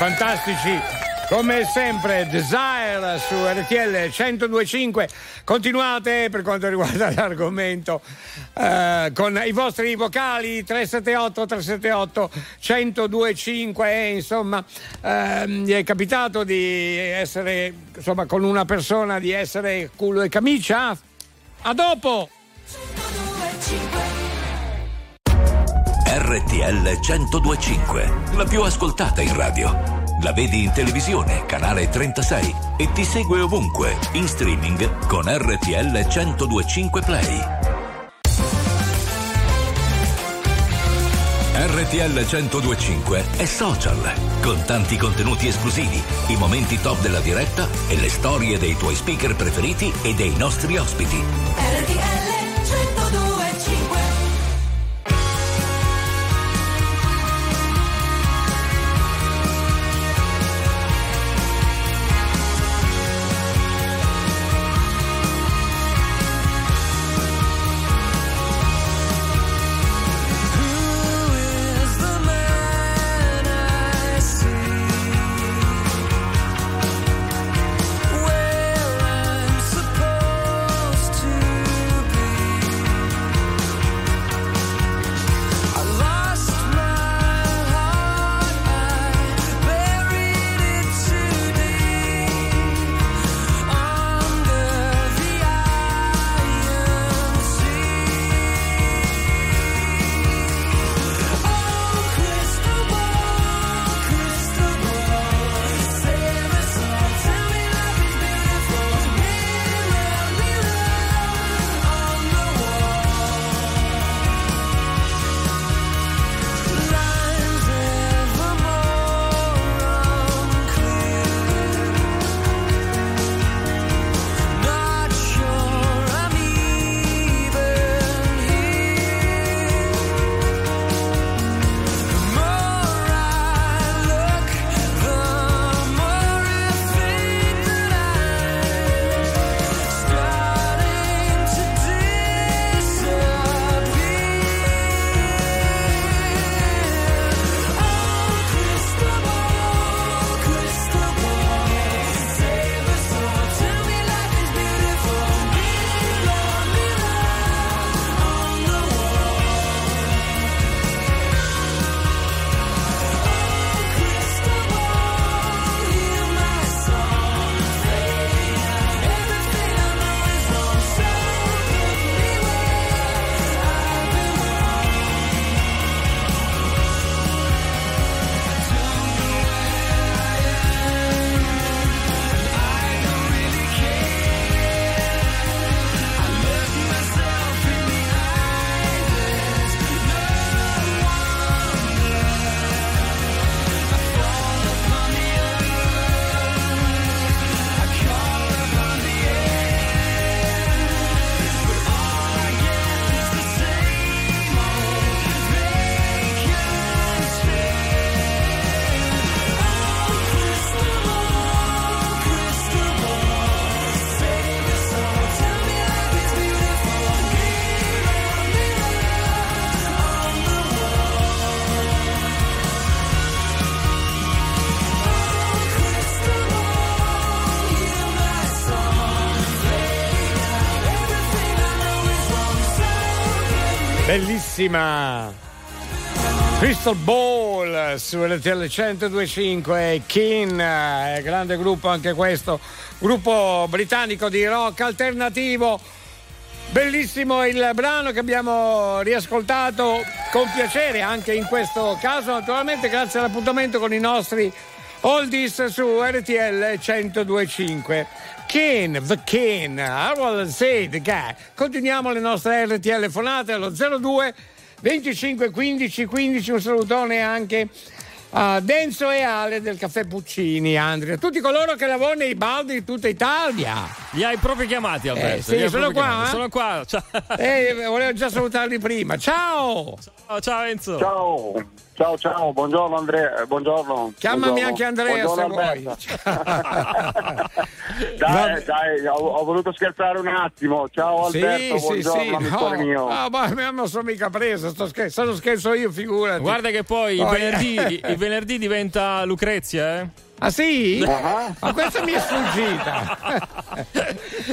Fantastici! Come sempre, Desire su RTL 1025. Continuate per quanto riguarda l'argomento eh, con i vostri vocali 378 378 1025 e insomma ehm, gli è capitato di essere insomma con una persona di essere culo e camicia? A dopo! RTL 1025, la più ascoltata in radio. La vedi in televisione, canale 36 e ti segue ovunque, in streaming con RTL 1025 Play. RTL 1025 è social, con tanti contenuti esclusivi, i momenti top della diretta e le storie dei tuoi speaker preferiti e dei nostri ospiti. RTL Bellissima. Crystal Ball su RTL 1025 Kin, grande gruppo anche questo, gruppo britannico di rock alternativo. Bellissimo il brano che abbiamo riascoltato con piacere anche in questo caso, naturalmente grazie all'appuntamento con i nostri oldies su RTL 1025. Ken, the Ken, I will say the guy. Continuiamo le nostre RTL fonate allo 02 25 15 15. Un salutone anche a Denzo e Ale del caffè Puccini, Andrea. Tutti coloro che lavorano nei bar di tutta Italia. Li hai proprio chiamati, Alberto. Eh, sì, li hai sono proprio qua, chiamati. eh? Sono qua. Ciao. Eh, volevo già salutarli prima. Ciao! Ciao, ciao Enzo. Ciao, ciao, ciao, buongiorno Andrea, eh, buongiorno. Chiamami buongiorno. anche Andrea Buongiorno, se vuoi. Alberto. dai, dai, ho, ho voluto scherzare un attimo. Ciao Alberto, sì, sì, buongiorno sì. amico No, mio. no, ma non sono mica preso, sto scherzando, scherzo io, figurati. Guarda che poi il Oh, venerdì, il venerdì diventa Lucrezia, eh? Ah sì? Ah. Ma questa mi è sfuggita.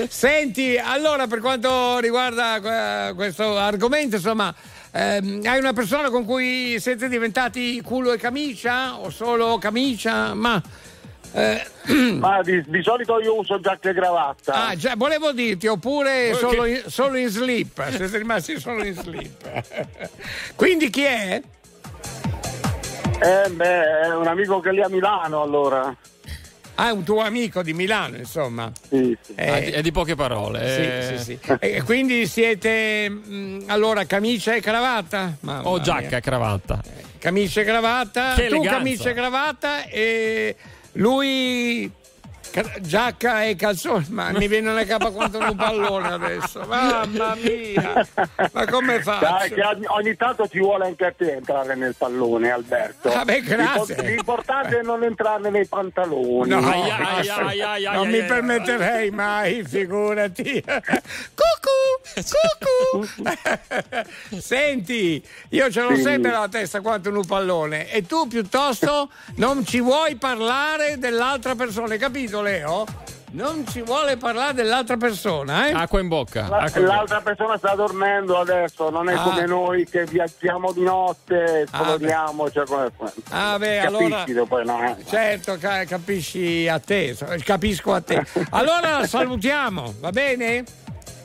Senti, allora per quanto riguarda eh, questo argomento, insomma, ehm, hai una persona con cui siete diventati culo e camicia o solo camicia? Ma eh, Ma di, di solito io uso giacca e cravatta. Ah, già, volevo dirti, oppure solo in, solo in slip, siete rimasti solo in slip. Quindi chi è? Eh, beh, è un amico che è lì a Milano allora. Ah, è un tuo amico di Milano, insomma. Sì, sì. Eh, Ah, di- è di poche parole. Sì, eh. sì, sì. E quindi siete mh, allora camicia e cravatta? Mamma O mia. giacca e cravatta. Camicia e cravatta, Che tu eleganza. camicia e cravatta e lui giacca e calzoni, ma mi viene una capa quanto un pallone adesso. Mamma mia! Ma come Dai, faccio? che ogni, tanto ci vuole anche a te entrare nel pallone, Alberto. Ah, beh, grazie. L'impo- L'importante è non entrare nei pantaloni. No, Aia, aia, aia, aia, non mi permetterei mai, figurati. Cucù, cucù. Senti, io ce l'ho Sì. sempre alla testa quanto un pallone e tu piuttosto non ci vuoi parlare dell'altra persona, capito Leo? Non ci vuole parlare dell'altra persona, eh? Acqua in bocca. La- acqua in bocca. l'altra persona sta dormendo adesso, non è Ah. come noi che viaggiamo di notte, esplodiamo, cioè come Ah, beh, Capisci allora. dopo, no, eh? Certo, ca- capisci a te, capisco a te. Allora salutiamo, va bene?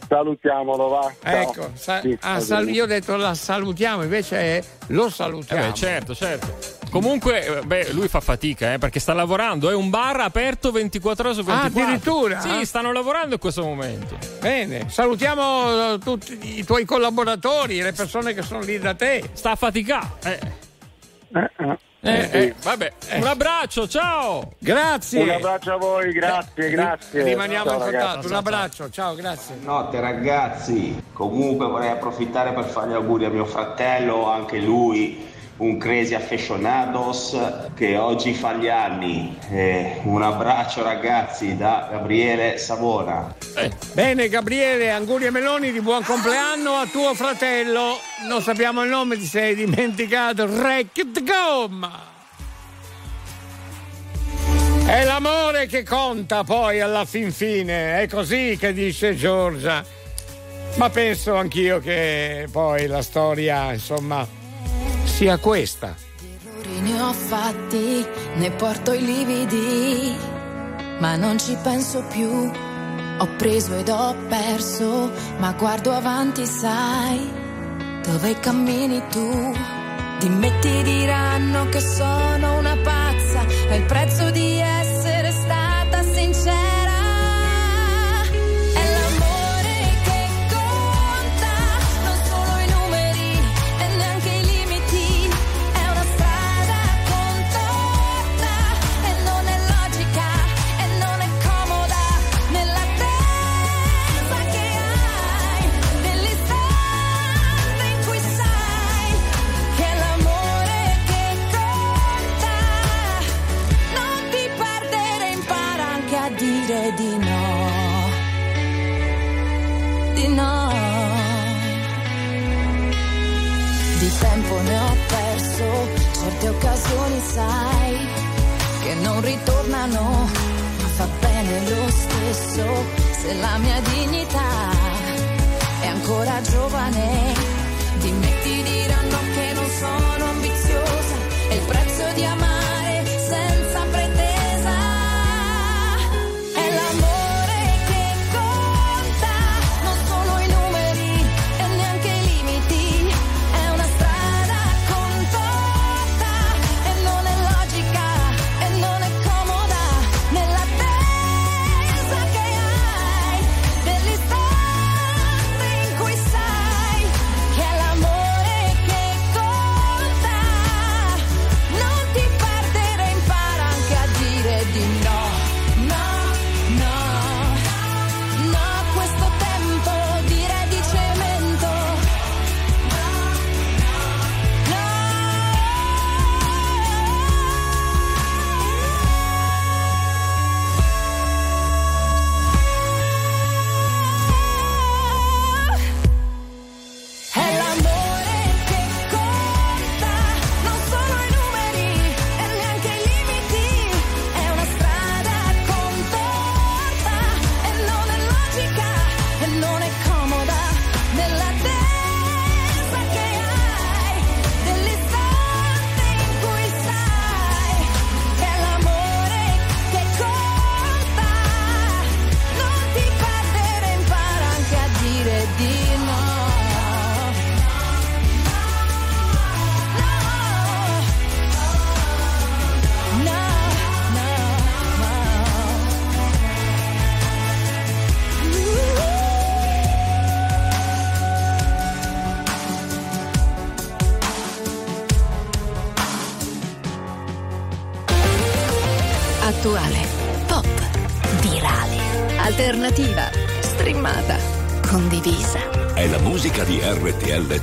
Salutiamolo, va. Ciao. Ecco, sa- Sì, ah, sal- io ho detto la salutiamo, invece è lo Eh salutiamo. beh, certo, certo. Comunque, eh, beh, lui fa fatica, eh, perché sta lavorando. È un bar aperto 24 ore su 24. Ah, addirittura? Sì, stanno lavorando in questo momento. Bene, salutiamo eh, tutti i tuoi collaboratori, le persone che sono lì da te. Sta a faticare. Eh, Eh, eh. eh, eh, vabbè, un abbraccio, ciao. Grazie. Un abbraccio a voi, grazie, grazie. Rimaniamo Ciao, in ragazzi. contatto. Un abbraccio, ciao, grazie. Notte ragazzi, comunque vorrei approfittare per fare gli auguri a mio fratello, anche lui un crazy affezionados che oggi fa gli anni. Eh, un abbraccio ragazzi da Gabriele Savona. Bene, Gabriele, Anguria Meloni, di buon compleanno a tuo fratello. Non sappiamo il nome, ti sei dimenticato. Racket Gomma. È l'amore che conta poi alla fin fine, è così che dice Giorgia. Ma penso anch'io che poi la storia, insomma, sia questa. Errori ne ho fatti, ne porto i lividi, ma non ci penso più. Ho preso ed ho perso, ma guardo avanti, sai, dove cammini tu. Dimmi ti diranno che sono una pazza, è il prezzo di essere stata stesso se la mia dignità è ancora giovane. Di me ti diranno che non sono ambiziosa, è il prezzo di amare.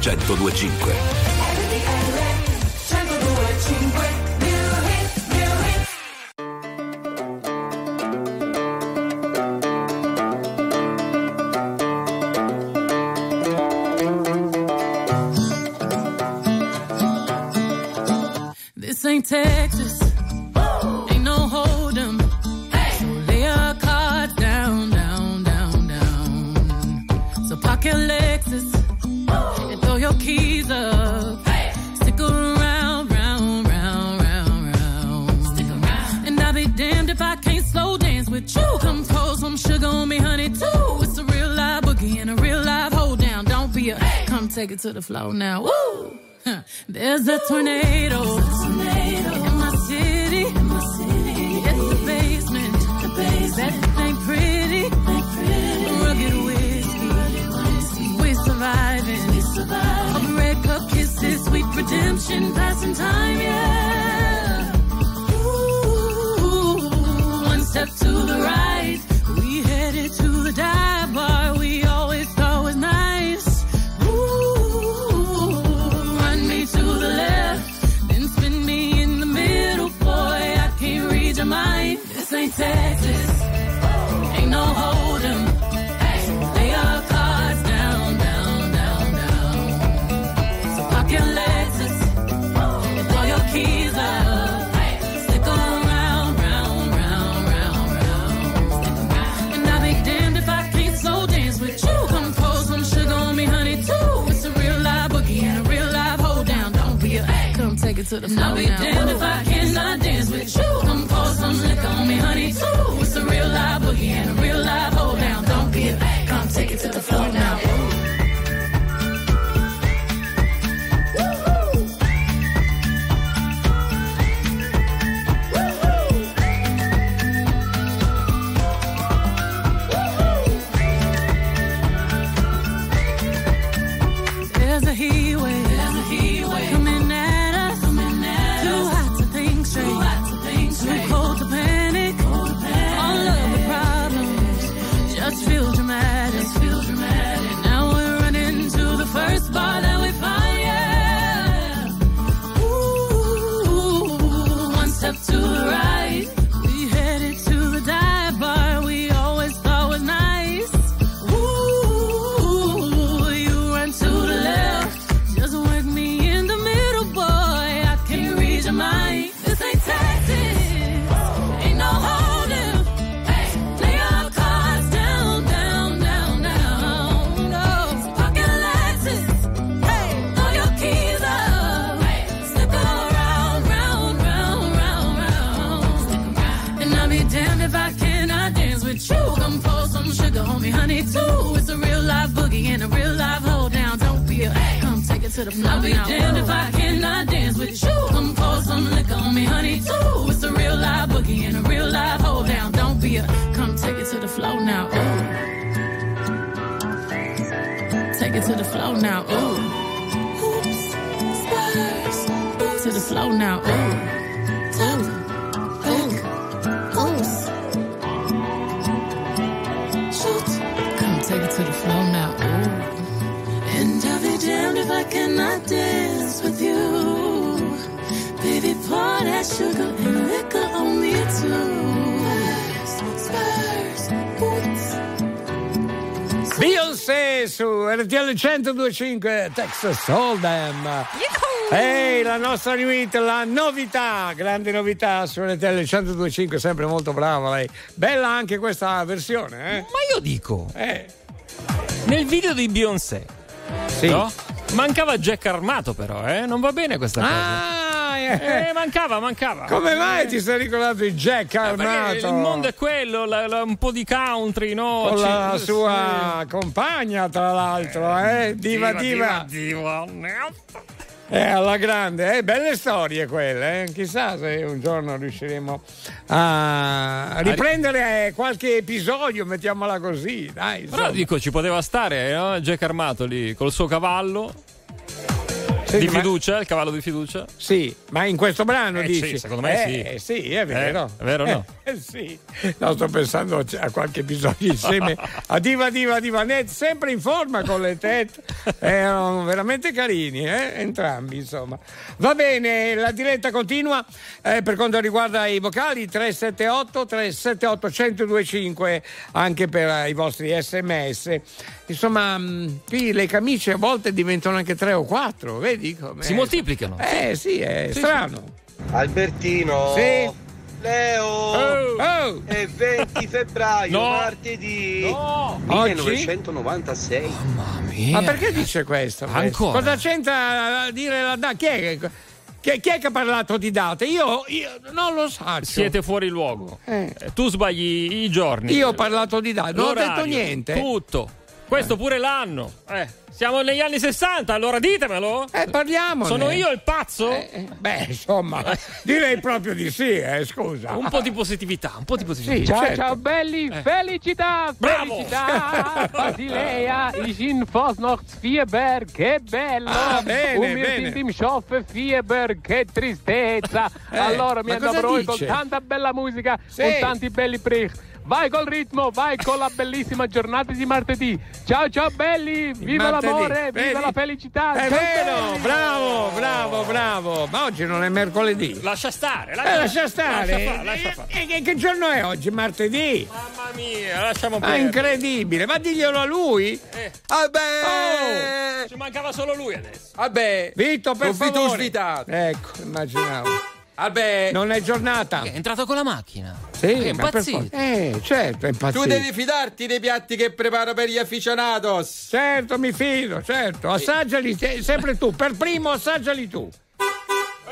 1025. To the floor now. Woo! There's a tornado. 1025 Texas Hold'em. Ehi, la nostra new hit, la novità, grande novità su RTL 1025, sempre molto brava lei. Bella anche questa versione, eh? Ma io dico, Eh, nel video di Beyoncé, sì. no? Mancava Jack Armato però, eh? Non va bene questa cosa. Ah, eh. Eh, mancava, mancava. Come mai ti sei ricordato di Jack Eh, Armato? il mondo è quello, la- la- un po' di country, no? Con la Ci- sua compagna, tra l'altro, eh? Diva, diva. diva. Eh, alla grande, eh, belle storie quelle, eh. chissà se un giorno riusciremo a riprendere eh, qualche episodio, mettiamola così, dai. Però dico, ci poteva stare, no? Jack Armato lì col suo cavallo Senti, di ma- fiducia, il cavallo di fiducia. Sì, ma in questo brano Eh, dici? sì, secondo me sì. Eh, sì, è vero. Eh, è vero o no? Eh, sì. No, sto pensando a qualche episodio insieme a Diva Diva Diva Net, sempre in forma con le tette. Erano veramente carini, eh? entrambi, insomma. Va bene, la diretta continua eh, per quanto riguarda i vocali 378 378 1025 anche per eh, i vostri sms. Insomma, mh, qui le camicie a volte diventano anche tre o quattro, vedi come? Si moltiplicano. Eh sì, è Sì, strano. Albertino. Sì. Leo. Oh. È 20 febbraio, No. martedì. No. 1996. Ma perché dice questo? Ancora? Cosa c'entra a dire la data? Chi è che, chi, chi è che ha parlato di date? Io, io non lo so. Siete fuori luogo. Eh. Tu sbagli i giorni. Io ho parlato di date, non ho detto niente. Tutto. Questo pure l'anno. Eh, siamo negli anni 60, allora ditemelo. Eh, parliamone. Sono io il pazzo? Eh, beh, insomma, direi proprio di sì, eh, scusa. Un po' di positività, un po' di positività. Sì, Ciao certo. ciao belli, felicità, Bravo. felicità, Basilea, ich in Fosnachtsfieber, che bello, Ah, bene, wir bene. sind im Schoffefieber, che tristezza, Eh, allora mi andrò con tanta bella musica, Sì. con tanti belli prich. Vai col ritmo, vai con la bellissima giornata di martedì. Ciao ciao belli, viva Martedì, l'amore, vedi? viva la felicità. È ciao vero, belli. bravo, bravo, bravo. Ma oggi non è mercoledì. Lascia stare, Eh, lascia, lascia stare. Lascia fare, lascia. E, e che giorno è oggi? Martedì? Mamma mia, lasciamo Ah, perdere. incredibile, ma diglielo a lui. Eh, Vabbè! ci mancava solo lui adesso. Vabbè! Vito, per Vito favore. svitato. Ecco, immaginavo. Vabbè! Non è giornata. È entrato con la macchina. Sì, è impazzito. Eh, certo, è impazzito. Tu devi fidarti dei piatti che preparo per gli aficionados. Certo, mi fido, certo. Assaggiali se- sempre tu, per primo assaggiali tu.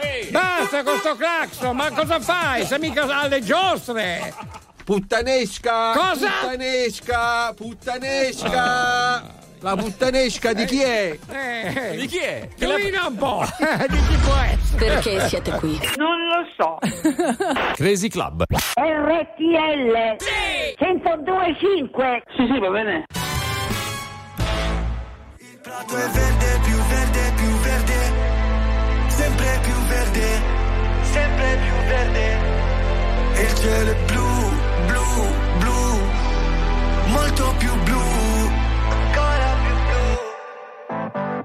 Ehi, Basta con sto clacson, ma cosa fai? Sei mica alle giostre. Puttanesca! Cosa? Puttanesca! Puttanesca! La puttanesca di chi è? Eh, di chi è? Che indovina un po'. di chi può essere? Perché siete qui? Non lo so. Crazy Club. RTL 1025. Sì, sì, va bene. Il prato è verde, più verde, più verde, sempre più verde, sempre più verde. E il cielo è blu, blu, blu, molto più blu,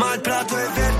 Ma il prato è verde,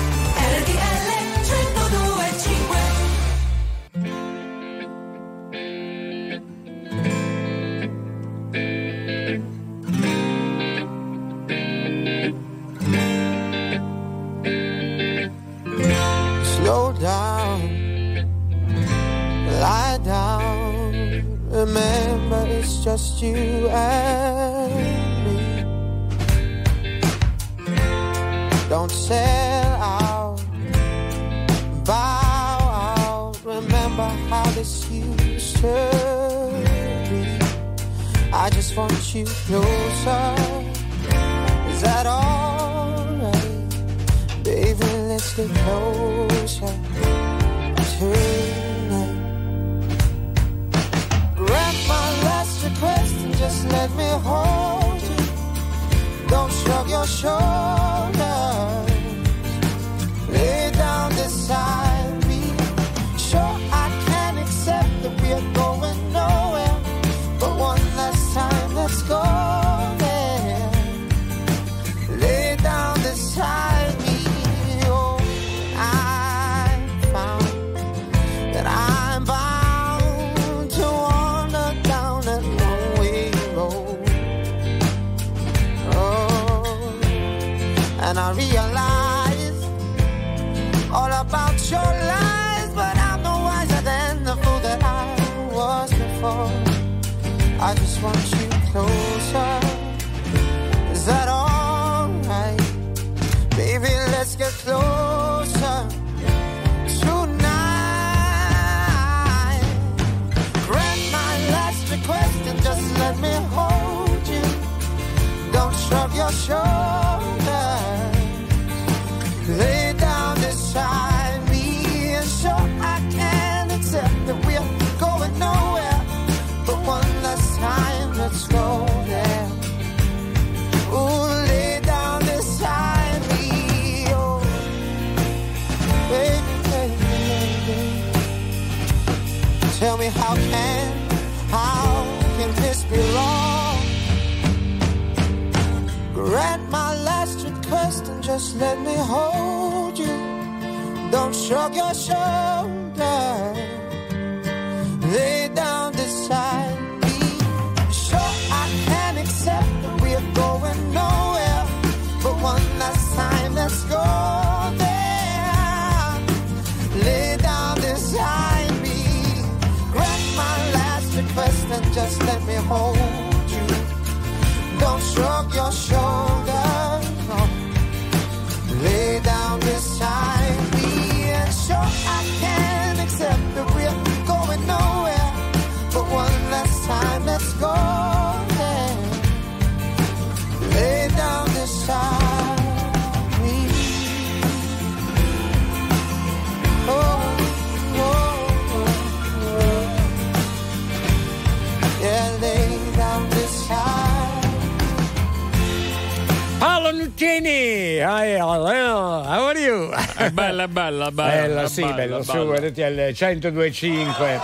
Bella, bella, bella. Bella, sì, bella, bello, su bella. RTL 1025.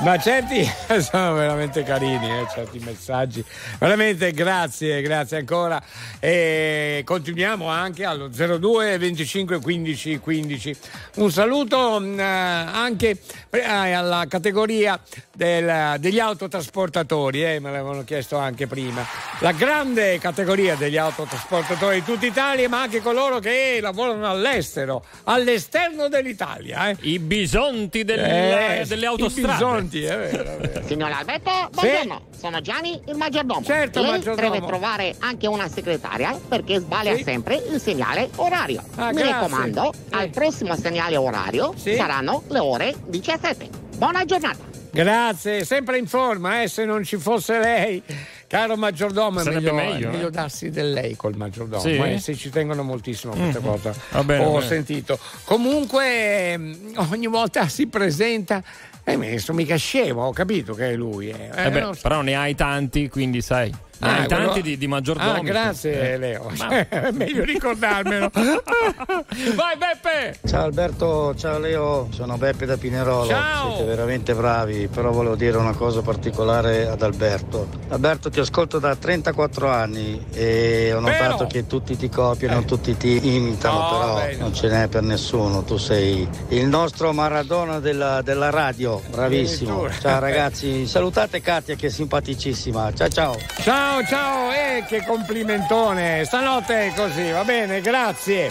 Ma certi sono veramente carini, eh, certi messaggi. Veramente grazie, grazie ancora. E continuiamo anche allo 02 25 15 15. Un saluto mh, anche eh, alla categoria del- degli autotrasportatori, eh, me l'avevano chiesto anche prima. La grande categoria degli autotrasportatori di tutta Italia, ma anche coloro che lavorano all'estero, all'esterno dell'Italia. eh. I bisonti del- Eh, delle i autostrade. bisonti, è vero, è vero. Signor Alberto, buongiorno. Sono Gianni, il maggiordomo. Certo, Lei maggiordomo. deve trovare anche una segretaria perché sbaglia Sì. sempre il segnale orario. Ah, Mi grazie. raccomando, al prossimo segnale orario Sì. saranno le ore 17. Buona giornata. Grazie, sempre in forma, eh, se non ci fosse lei. Caro maggiordomo, è Sarebbe meglio, meglio, meglio eh. darsi del lei col maggiordomo, Sì? eh, se ci tengono moltissimo a questa Mhm. cosa. Bene, Ho bene. sentito. Comunque ehm, ogni volta si presenta e mi sono mica scemo, ho capito che è lui. eh. Eh, Eh beh, non so. però ne hai tanti, quindi sai. Ah, quello- tanti di, di maggiordomi. Ah, grazie Eh. Leo. Ma- è meglio ricordarmelo. Vai Beppe! Ciao Alberto, ciao Leo, sono Beppe da Pinerolo. Ciao. Siete veramente bravi, però volevo dire una cosa particolare ad Alberto. Alberto, ti ascolto da 34 anni e ho notato Vero. che tutti ti copiano, tutti ti imitano, No, però bene. non ce n'è per nessuno. Tu sei il nostro Maradona della, della radio, bravissimo. Ciao ragazzi, salutate Katia che è simpaticissima. Ciao ciao. Ciao, ciao, eh, che complimentone. Stanotte è così, va bene, grazie.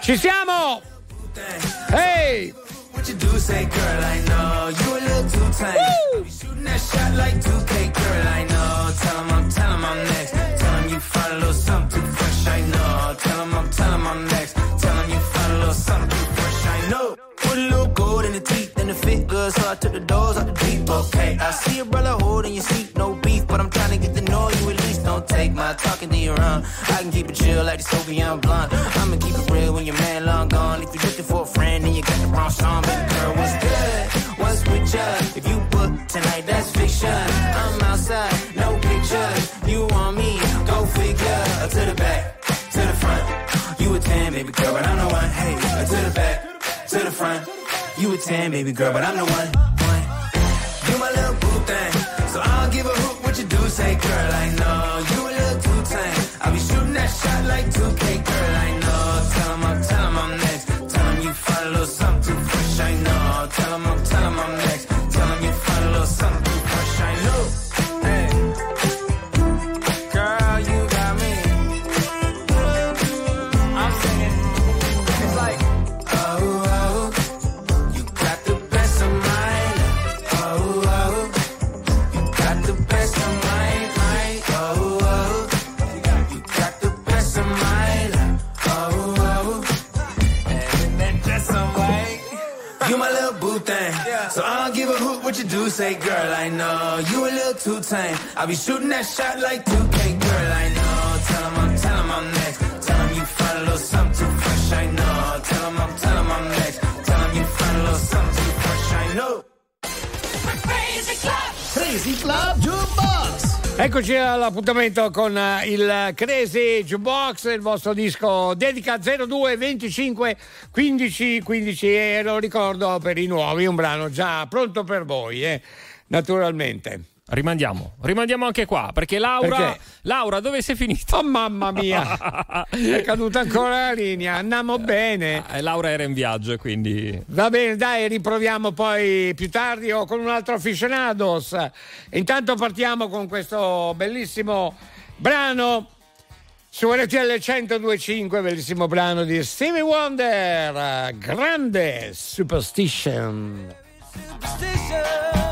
Ci siamo! Ehi! What you do say, girl, I know you a little too tame. You shooting that shot like 2K, girl, I know. Tell him I'm, tell him I'm next. Tell him you find a little something fresh, I know. Tell him I'm, tell him I'm next. Tell him you find a little something fresh, I know. Put a little gold in the teeth and the fit good, so I took the doors out the deep. Okay, I see a brother holding your seat, no but I'm trying to get to know you at least. Don't take my talking to your own. I can keep it chill like the Soviet blunt. I'ma keep it real when your man long gone. If you're looking for a friend and you got the wrong song, baby girl, what's good? What's with ya? If you book tonight, that's fiction. I'm outside, no pictures. You want me? Go figure. To the back, to the front. You a 10, baby girl, but I'm the one. Hey, to the back, to the front. You a 10, baby girl, but I'm the one. one. You my little boo thing. So I don't give a say, girl, I know. You little too tame. I'll be shooting that shot like 2K, girl, I know. What you do, say, girl, I know. You a little too tame. I'll be shooting that shot like 2K, girl, I know. Tell him I'm, tell him I'm next. Tell him you find a little something too fresh, I know. Tell him I'm, tell him I'm next. Tell him you find a little something too fresh, I know. Crazy Club Crazy Club Jukebox. Eccoci all'appuntamento con eh, il Crazy Jukebox, il vostro disco dedica 02 25 15 15 e lo ricordo per i nuovi, un brano già pronto per voi, eh, naturalmente. Rimandiamo, rimandiamo anche qua, perché Laura, Perché? Laura, dove sei finita? Oh mamma mia, è caduta ancora la linea, andiamo bene. Eh, Laura era in viaggio, e quindi Va bene, dai, riproviamo poi più tardi o con un altro aficionados. Intanto partiamo con questo bellissimo brano su RTL 1025, bellissimo brano di Stevie Wonder, grande Superstition. Writings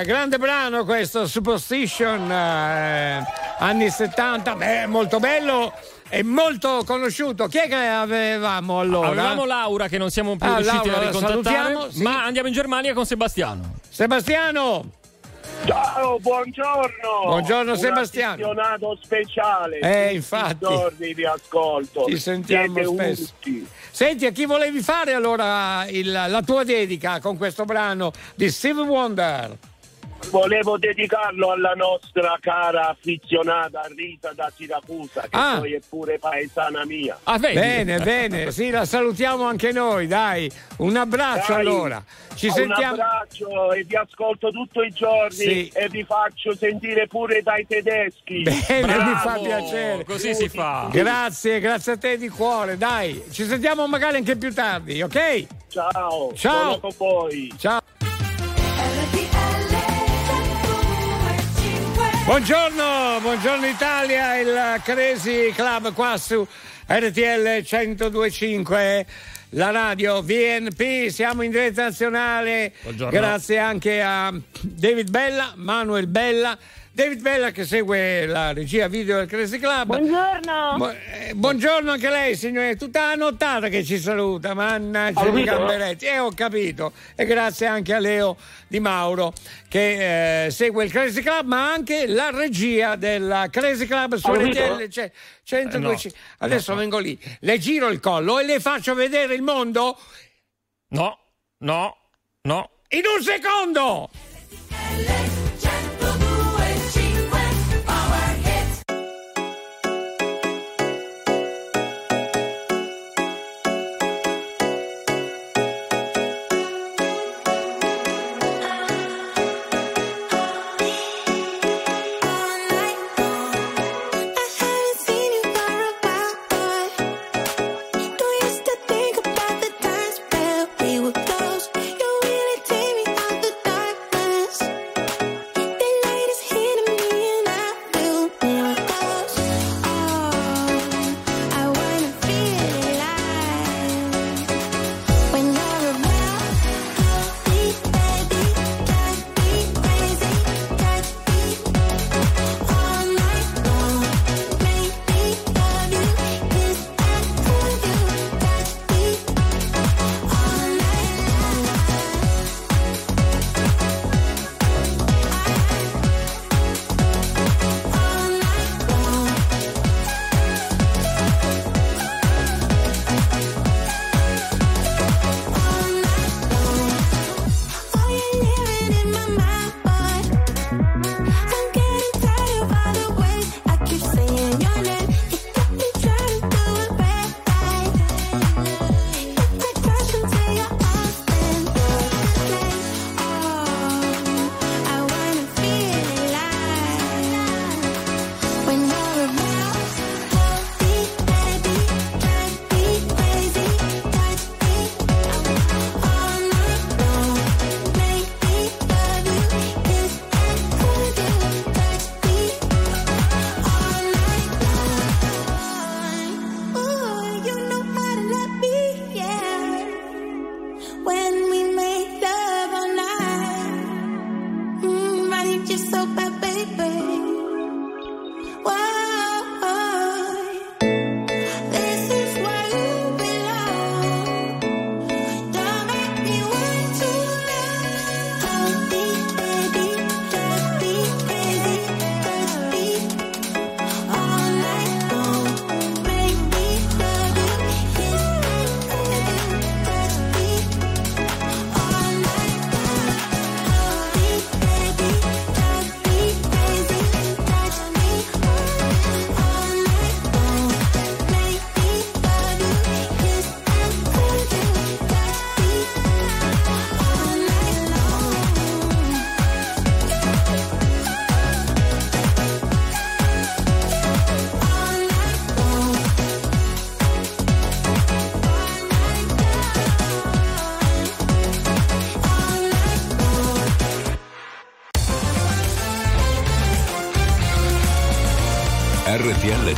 eh, grande brano questo, Superstition, eh, anni 70, beh, molto bello e molto conosciuto. Chi è che avevamo allora? Avevamo Laura che non siamo più Ah, riusciti Laura, a ricontattare, sì. ma andiamo in Germania con Sebastiano. Sebastiano! Ciao, buongiorno. Buongiorno, Un Sebastiano. affezionato speciale. Eh, infatti. i giorni vi ascolto. Ci sentiamo Siete spesso. ultimi. Senti, a chi volevi fare allora il- la tua dedica con questo brano di Steve Wonder? Volevo dedicarlo alla nostra cara affezionata Rita da Siracusa, che Ah. poi è pure paesana mia. bene, bene, sì, la salutiamo anche noi, dai. Un abbraccio Dai, allora. Ci un sentiamo. abbraccio e vi ascolto tutti i giorni Sì. e vi faccio sentire pure dai tedeschi. Bene, mi fa piacere. Così si fa. Grazie, grazie a te di cuore, dai. Ci sentiamo magari anche più tardi, ok? Ciao. Ciao. sono con voi. Ciao. Buongiorno, buongiorno Italia, il Crazy Club qua su RTL 1025. La radio VNP, siamo in diretta nazionale. Buongiorno. Grazie anche a David Bella, Manuel Bella. David Bella che segue la regia video del Crazy Club. Buongiorno. Bu- eh, buongiorno anche lei, signore. Tutta la nottata che ci saluta. Mannaggia di gamberetti. Eh, ho capito. E grazie anche a Leo Di Mauro che eh, segue il Crazy Club, ma anche la regia del Crazy Club su. RTL 102. Eh, no. Adesso vengo lì, le giro il collo e le faccio vedere il mondo No, no, no. in un secondo. When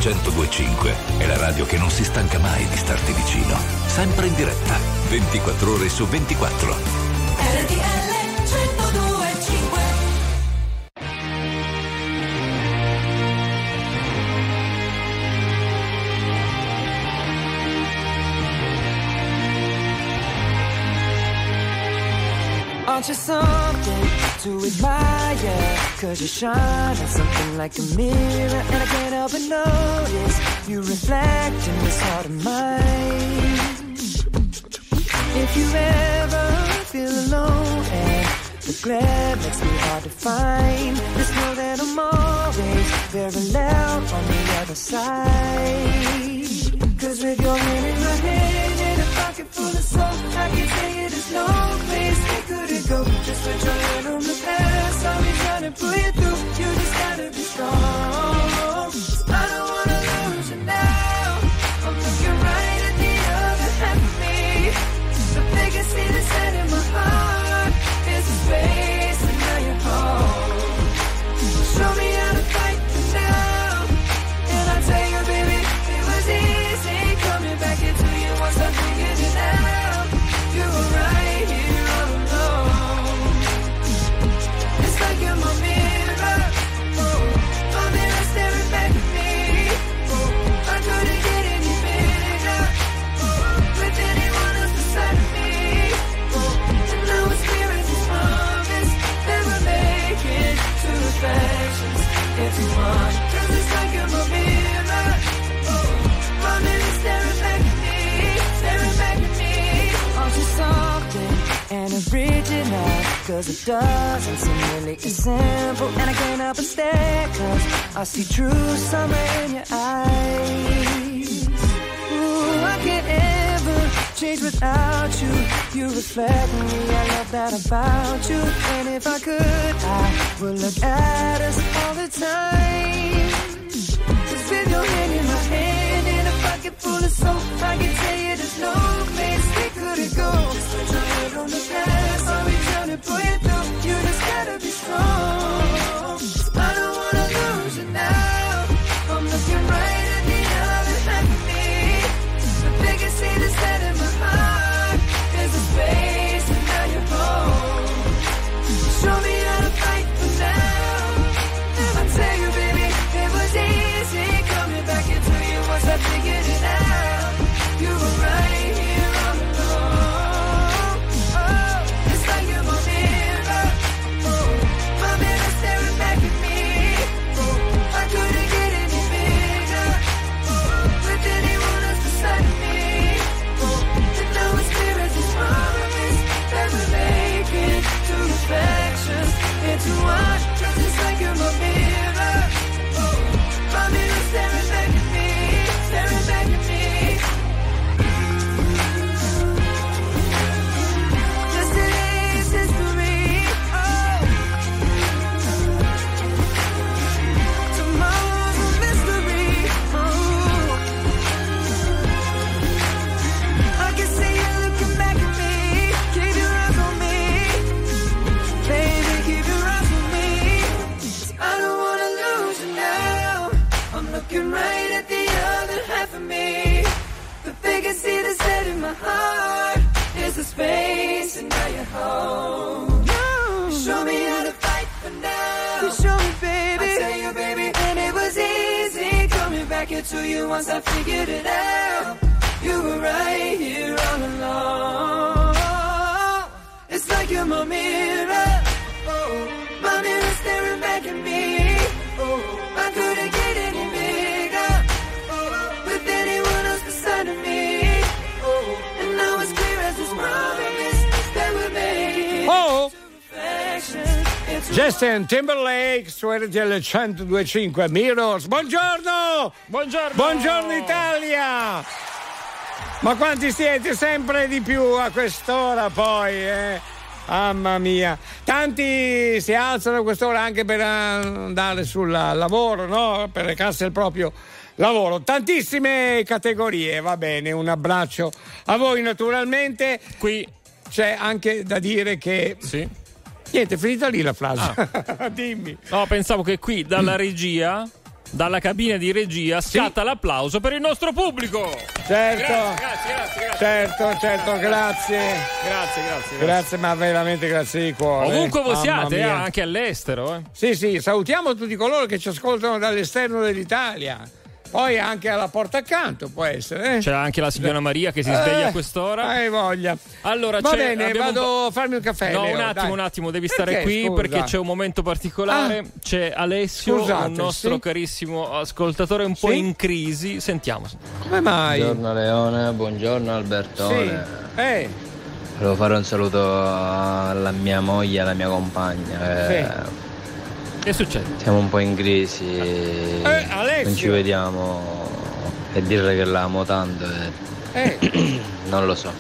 1025 è la radio che non si stanca mai di starti vicino. Sempre in diretta, 24 ore su 24. RTL 1025 Aren't you some Cause you shine at something like a mirror. And I can't help but notice you reflect in this heart of mine. If you ever feel alone and the glare makes me hard to find, just know that I'm always very loud on the other side. Cause with your hand in my hand and a pocket full of soap, I can tell you there's no place we couldn't go. Just put your Cause it doesn't seem really as simple. And I can't help but stare, cause I see true summer in your eyes. Ooh, I can't ever change without you. You reflect me, I love that about you. And if I could, I would look at us all the time. Just with your hand in my hand and a pocket full of soap, I can tell you there's no place we couldn't go. Put your head on the past, I'll be trying to pull you through. You just gotta be strong. Justin Timberlake su RTL 1025 Miros. Buongiorno! Buongiorno! Buongiorno Italia! Ma quanti siete sempre di più a quest'ora poi, eh? Mamma mia, tanti si alzano a quest'ora anche per andare sul lavoro, no? Per recarsi al proprio lavoro. Tantissime categorie, va bene, un abbraccio a voi naturalmente. Qui c'è anche da dire che... Sì. Niente, è finita lì la frase. Dimmi. No, pensavo che qui dalla regia, dalla cabina di regia, scatta l'applauso per il nostro pubblico. Certo. Grazie, grazie, grazie. grazie. Certo, certo, grazie. Grazie, grazie. Grazie, ma veramente grazie di cuore. Ovunque voi siate, eh, anche all'estero. Eh. Sì, sì, salutiamo tutti coloro che ci ascoltano dall'esterno dell'Italia. Poi anche alla porta accanto può essere. eh? C'è anche la signora Maria che si sveglia Eh, a quest'ora. Hai voglia. Allora, Va c'è- bene, vado a farmi un caffè. No, Leo, un attimo, dai. un attimo, devi stare Perché, qui scusa? perché c'è un momento particolare. C'è Alessio, Scusate, un nostro sì? carissimo ascoltatore un po' Sì? in crisi. Sentiamo. Come mai? Buongiorno Leone, buongiorno Albertone. Sì. Eh, Volevo fare un saluto alla mia moglie, alla mia compagna. eh, Che succede? Siamo un po' in crisi. Eh, Alessio. non ci vediamo e dire che l'amo tanto. eh, eh, non lo so.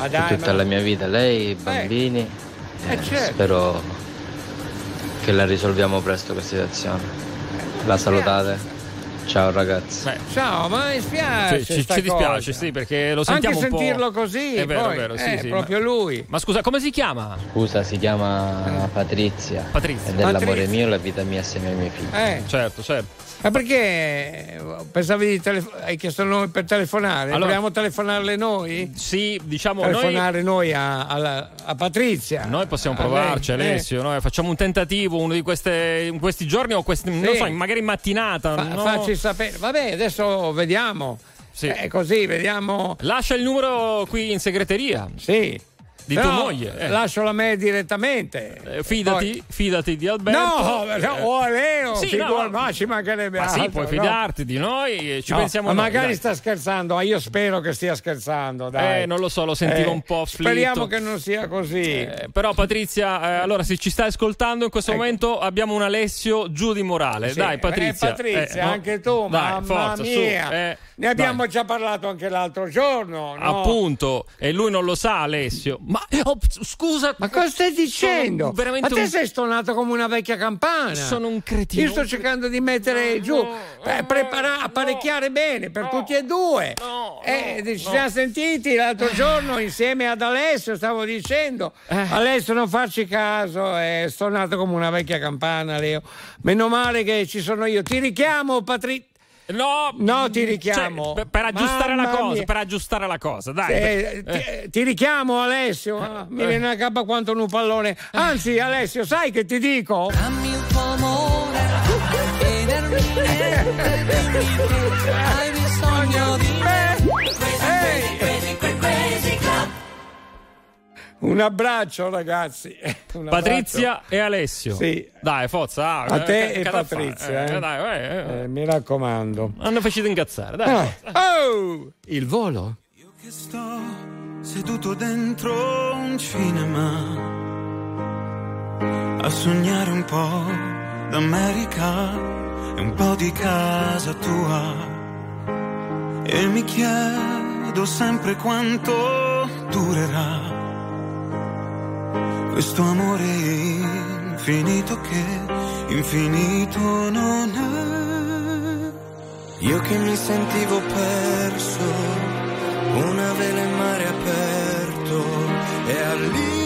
È dai, tutta ma- la mia vita, lei, i bambini. Eh, eh, certo. Spero che la risolviamo presto questa situazione. La salutate? Ciao ragazzi. Ciao, ma mi spiace. Ci, ci- ci dispiace, cosa. sì, perché lo sentiamo Anche un po'. sentirlo così, È vero, poi, è vero, sì, eh, sì, proprio ma- lui. Ma scusa, come si chiama? Scusa, si chiama Patrizia. Patrizia. È dell'amore Patrizia. mio la vita mia assieme ai miei figli. Eh, Certo, certo. Ma perché pensavi di telefo- hai chiesto il nome per telefonare? Allora- Vogliamo telefonarle noi? Sì, diciamo noi. Telefonare noi, a, alla- a Patrizia. Noi possiamo A lei, provarci, eh. Alessio. noi facciamo un tentativo uno di queste, in questi giorni o questi, non Sì. so, magari in mattinata. Fa- no? Facci sapere. Vabbè, adesso vediamo. Sì. Eh, così, vediamo. Lascia il numero qui in segreteria. Sì. Di Però tua moglie. eh. Lascialo a me direttamente. Eh, fidati, fidati di Alberto. No, Eh, no, o a Leo, sì, figu- no, no. ma ci mancherebbe Ma sì, puoi no? fidarti di noi, ci No, pensiamo ma noi, magari dai. sta scherzando, ma io spero che stia scherzando. Dai. Eh, non lo so, lo sentivo un po' afflitto. Speriamo che non sia così. Eh, però Patrizia, eh, allora se ci stai ascoltando in questo momento abbiamo un Alessio giù di morale. Sì. Dai Patrizia. Eh, Patrizia, Eh, no? anche tu, Dai, mamma forza, mia. eh, ne abbiamo già parlato anche l'altro giorno. no? Appunto, e lui non lo sa Alessio. Ma oh, scusa, Ma cosa stai dicendo? Ma te un- sei stonato come una vecchia campana. Sono un cretino. Io sto cercando di mettere giù, eh, prepara- apparecchiare bene per tutti e due. Eh, ci siamo sentiti l'altro giorno insieme ad Alessio, stavo dicendo. Eh. Alessio, non farci caso, è stonato come una vecchia campana, Leo. Meno male che ci sono io. Ti richiamo, Patrizia. No, no, ti richiamo. Cioè, per, per aggiustare la Mamma cosa, mia. per aggiustare la cosa, dai. Eh, Eh. ti, ti richiamo Alessio, ah, mi viene a capo quanto un pallone. Anzi, Alessio, sai che ti dico? Dammi il tuo amore, chiedermi niente, hai bisogno di me. Un abbraccio, ragazzi. Un Patrizia abbraccio. e Alessio. Sì. Dai, forza. ah, A te eh, e? Patrizia. Eh, eh. dai, eh, eh. Eh, mi raccomando. Hanno facito incazzare, dai. Ah, Oh, il volo? che sto seduto dentro un cinema a sognare un po' d'America e un po' di casa tua e mi chiedo sempre quanto durerà questo amore infinito che infinito non è. Io che mi sentivo perso una vela in mare aperto e all'improvviso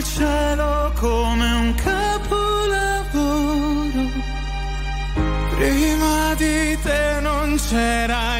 al cielo come un capolavoro. Prima di te non c'era il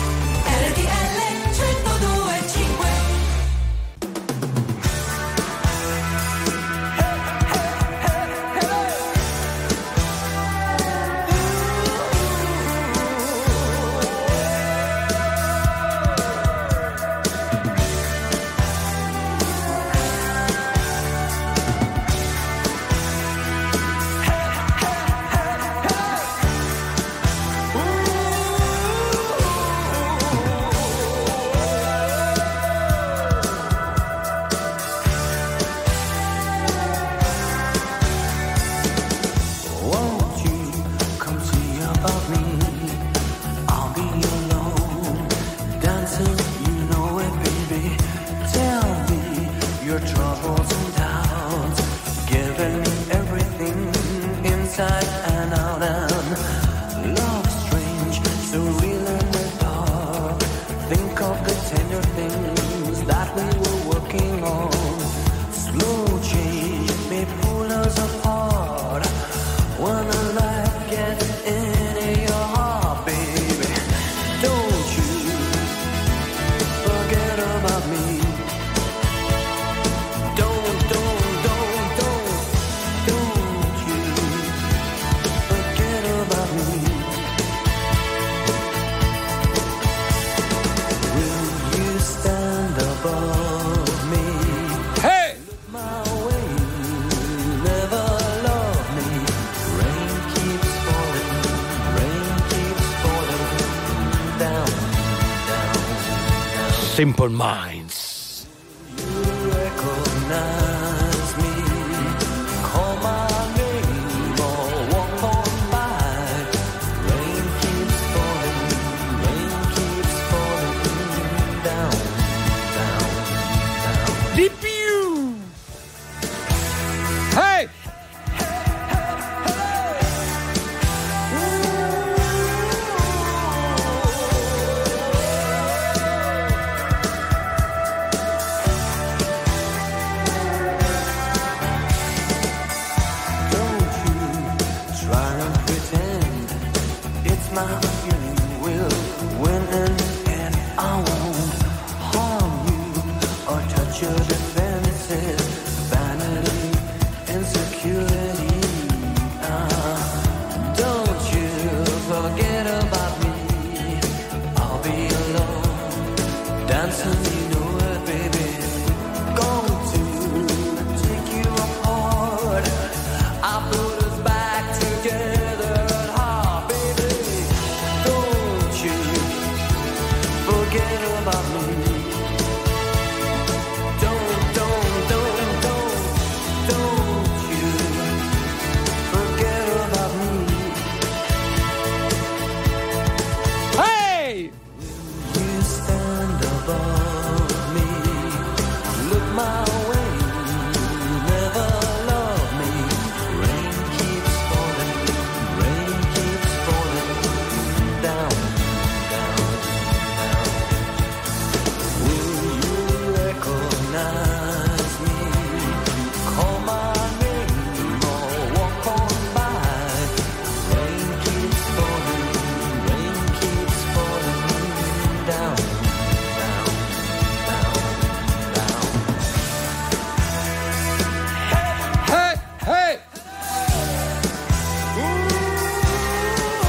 simple mind.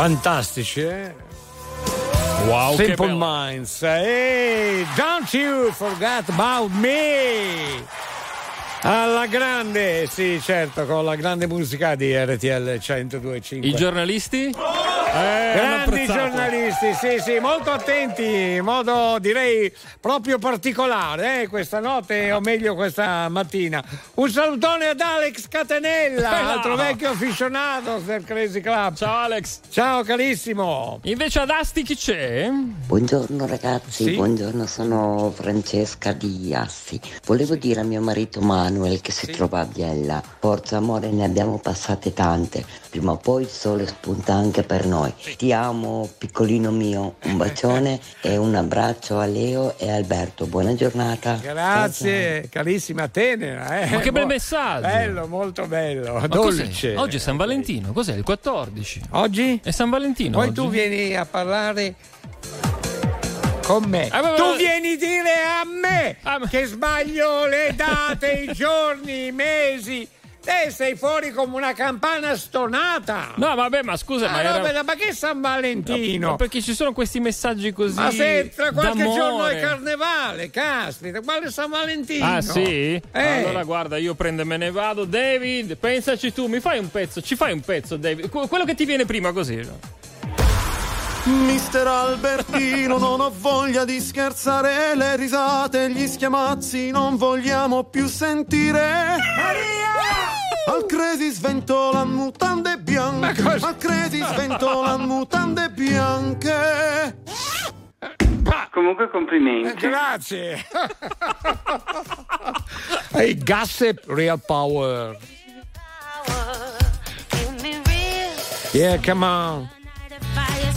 Fantastici, eh? Wow, Simple Minds. Eh? Hey, don't you forget about me! Alla grande, sì, certo, con la grande musica di RTL 102.5. I giornalisti? Eh, Grandi giornalisti giornalisti, sì, sì, molto attenti, in modo direi proprio particolare, eh, questa notte o meglio questa mattina. Un salutone ad Alex Catenella, Eh, no. altro vecchio aficionato del Crazy Club. Ciao Alex. Ciao carissimo. Invece ad Asti chi c'è? Buongiorno ragazzi, Sì? buongiorno, sono Francesca di Assi. Volevo dire a mio marito Manuel che si trova a Biella, forza amore ne abbiamo passate tante, prima o poi il sole spunta anche per noi. Ti amo piccolino mio, un bacione e un abbraccio a Leo e Alberto, buona giornata. Grazie, carissima tenera. Eh. Ma che bel messaggio. Bello, molto bello, Ma cos'è? dolce. Oggi è San Valentino, cos'è? Il 14? Oggi? È San Valentino. Poi oggi? tu vieni a parlare con me. Ah, ma- tu ma- vieni a dire a me che sbaglio le date, i giorni, i mesi. Te sei fuori come una campana stonata. No, vabbè, ma scusa, Ah, ma no, era... ma che San Valentino? Ma perché ci sono questi messaggi così Ma se tra qualche d'amore. giorno è carnevale, caspita, quale San Valentino? Ah sì? Eh. Allora guarda, io prendo e me ne vado. David, pensaci tu, mi fai un pezzo, ci fai un pezzo, David. Que- quello che ti viene prima così. no? Mister Albertino, non ho voglia di scherzare, le risate, gli schiamazzi non vogliamo più sentire. Al Cresi sventola mutande bianche, al Cresi sventola mutande bianche. Comunque complimenti. Grazie. Hey, gossip, real power. Yeah, come on.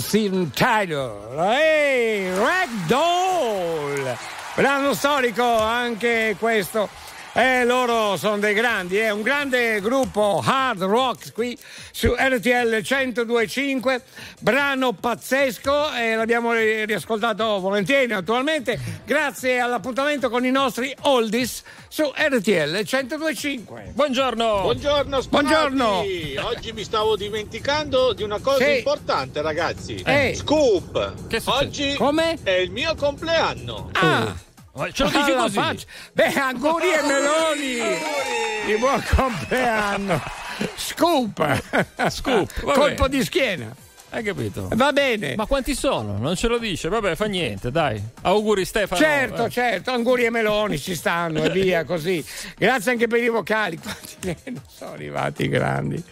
Steven Tyler. Ehi, Ragdoll! Brano storico anche questo. Eh, loro sono dei grandi, è un grande gruppo hard rock qui su RTL 1025, brano pazzesco e l'abbiamo ri- riascoltato volentieri naturalmente grazie all'appuntamento con i nostri oldies su RTL 1025. Buongiorno! Buongiorno, Spanati. Buongiorno. Oggi mi stavo dimenticando di una cosa Sì. importante, ragazzi. Ehi. Scoop. succede? Oggi Come? è il mio compleanno. Ah! Ce lo dici così? faccia. Beh, auguri e meloni! Di buon compleanno! Scoop! Scoop, va Colpo di schiena! Hai capito? Va bene! Ma quanti sono? Non ce lo dice. Vabbè, fa niente, dai. Auguri Stefano. Certo, Eh. certo, auguri e meloni ci stanno e via così. Grazie anche per i vocali, quanti ne sono arrivati grandi.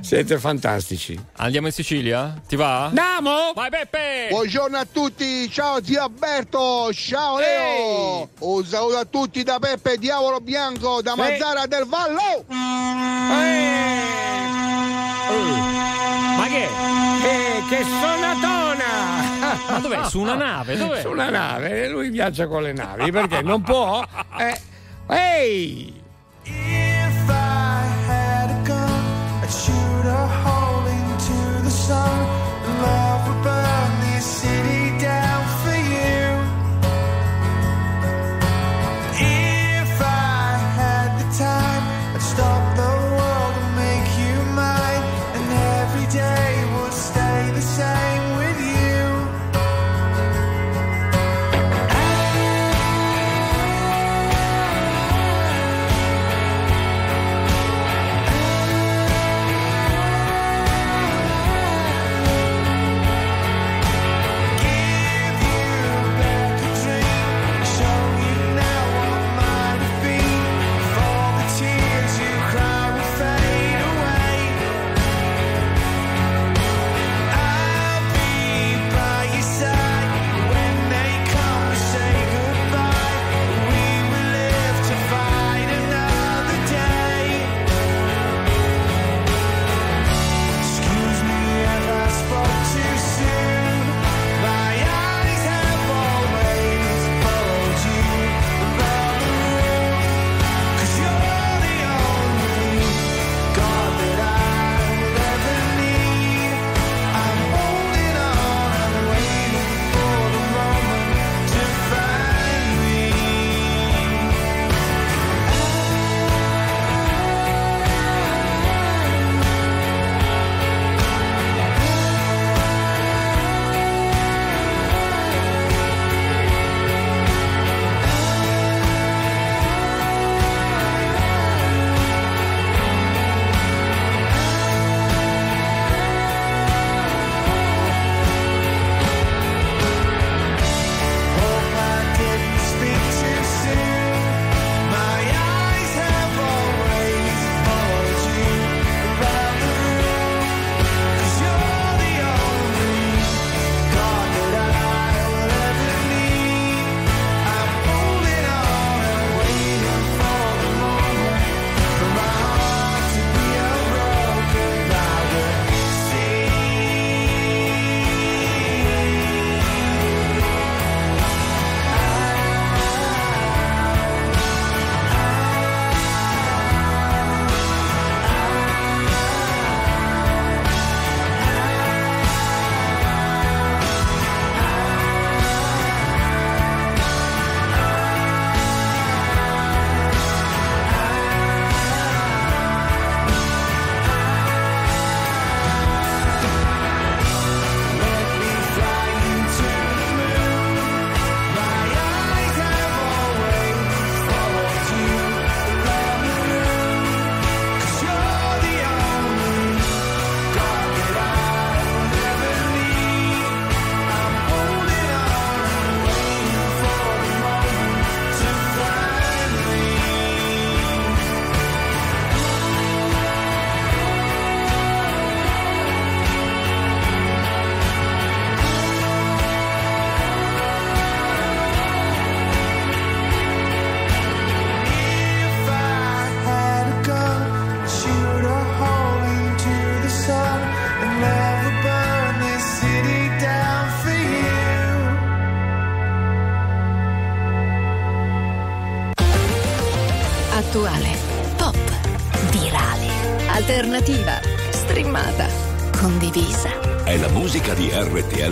Siete fantastici. Andiamo in Sicilia? Ti va? Andiamo! Vai Beppe! Buongiorno a tutti, ciao zio Alberto, ciao Leo, un saluto a tutti da Peppe Diavolo Bianco da. Mazzara del Vallo. Ma che? Eh, che sonatona! Ma dov'è? Su una nave? Dov'è? Su una nave, lui viaggia con le navi perché non può. Eh. Ehi! If I had a gun, I'd shoot a hole into the sun.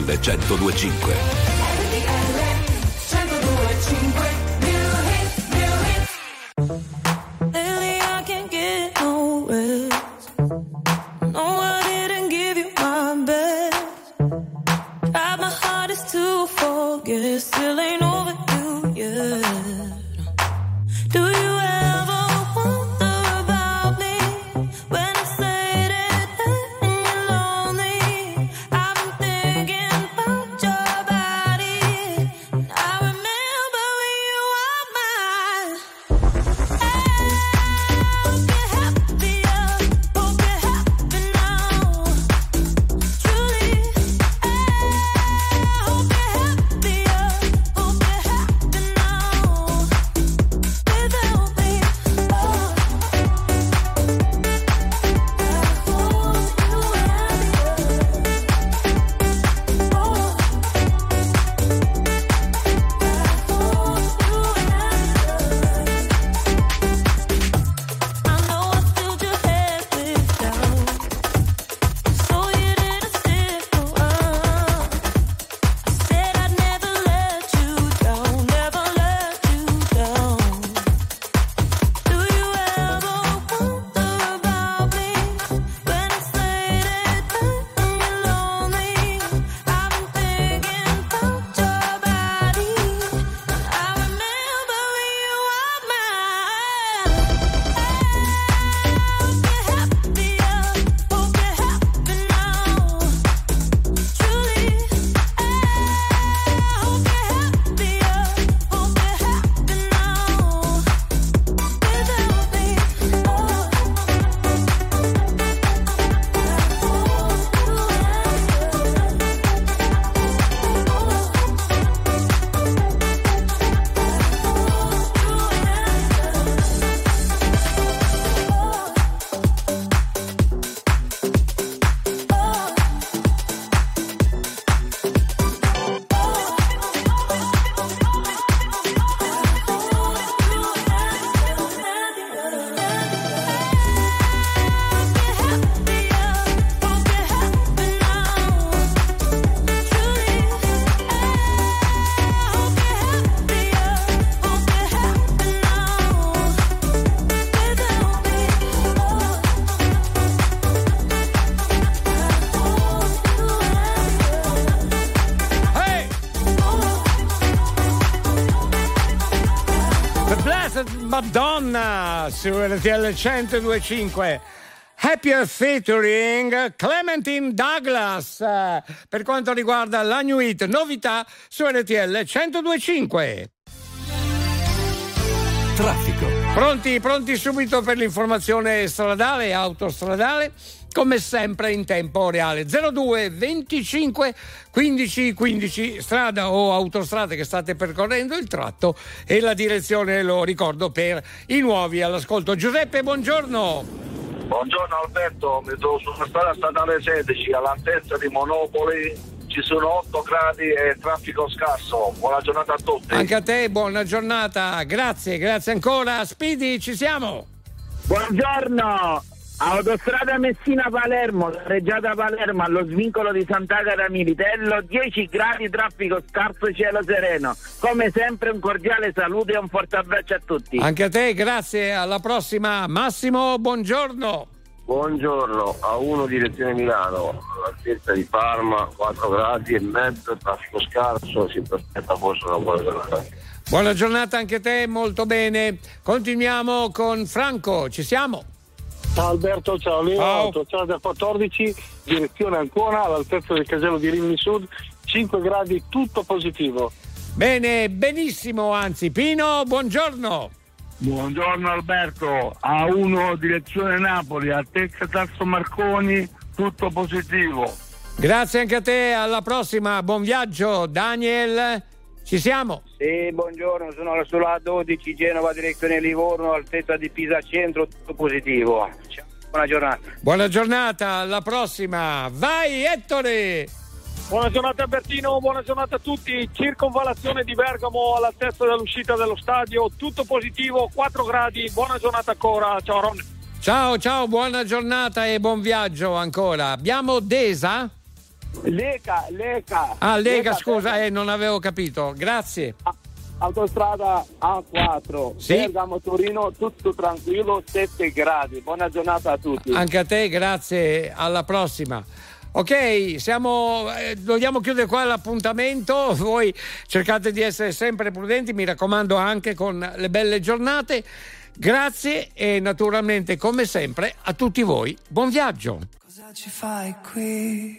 RTL 1025. Blessed Madonna su RTL 1025. Happier featuring Clementine Douglas eh, per quanto riguarda la New Hit, novità su RTL 1025. Traffico. Pronti, pronti subito per l'informazione stradale e autostradale, come sempre in tempo reale. 02 25 15 15, strada o autostrada che state percorrendo il tratto e la direzione, lo ricordo, per i nuovi all'ascolto. Giuseppe, buongiorno. Buongiorno Alberto, mi trovo sulla strada statale 16 all'altezza di Monopoli, ci sono 8 gradi e traffico scarso. Buona giornata a tutti. Anche a te, buona giornata. Grazie, grazie ancora. Speedy, ci siamo. Buongiorno, autostrada Messina-Palermo, Reggiata Palermo allo svincolo di Sant'Agata Militello, 10 gradi, traffico scarso, cielo sereno. Come sempre un cordiale saluto e un forte abbraccio a tutti. Anche a te, grazie. Alla prossima. Massimo, buongiorno. Buongiorno, a 1 direzione Milano, all'altezza di Parma, 4 gradi e mezzo, traffico scarso, si prospetta forse una buona giornata. Buona giornata anche a te, molto bene. Continuiamo con Franco, ci siamo? Ciao Alberto, ciao Leo, Ciao. autostrada 14, direzione Ancona, all'altezza del casello di Rimini Sud, 5 gradi, tutto positivo. Bene, benissimo, anzi. Pino, buongiorno. Buongiorno Alberto, A1 direzione Napoli, altezza Tasso Marconi, tutto positivo. Grazie anche a te, alla prossima, buon viaggio. Daniel, ci siamo? Sì, buongiorno, sono sulla 12 Genova direzione Livorno, altezza di Pisa Centro, tutto positivo. Ciao, buona giornata. Buona giornata, alla prossima. Vai, Ettore. Buona giornata Albertino, buona giornata a tutti. Circonvalazione di Bergamo all'altezza dell'uscita dello stadio, tutto positivo, 4 gradi, buona giornata ancora. Ciao Ron. Ciao, ciao, buona giornata e buon viaggio ancora. Abbiamo Desa? Lega, Lega. Ah, Lega, Lega, scusa, Lega. eh, non avevo capito. Grazie. Autostrada A4, Sì. Bergamo Torino, tutto tranquillo, 7 gradi. Buona giornata a tutti. Anche a te, grazie, alla prossima. Ok, siamo, eh, dobbiamo chiudere qua l'appuntamento, voi cercate di essere sempre prudenti, mi raccomando anche con le belle giornate. Grazie e naturalmente come sempre a tutti voi buon viaggio. Cosa ci fai qui?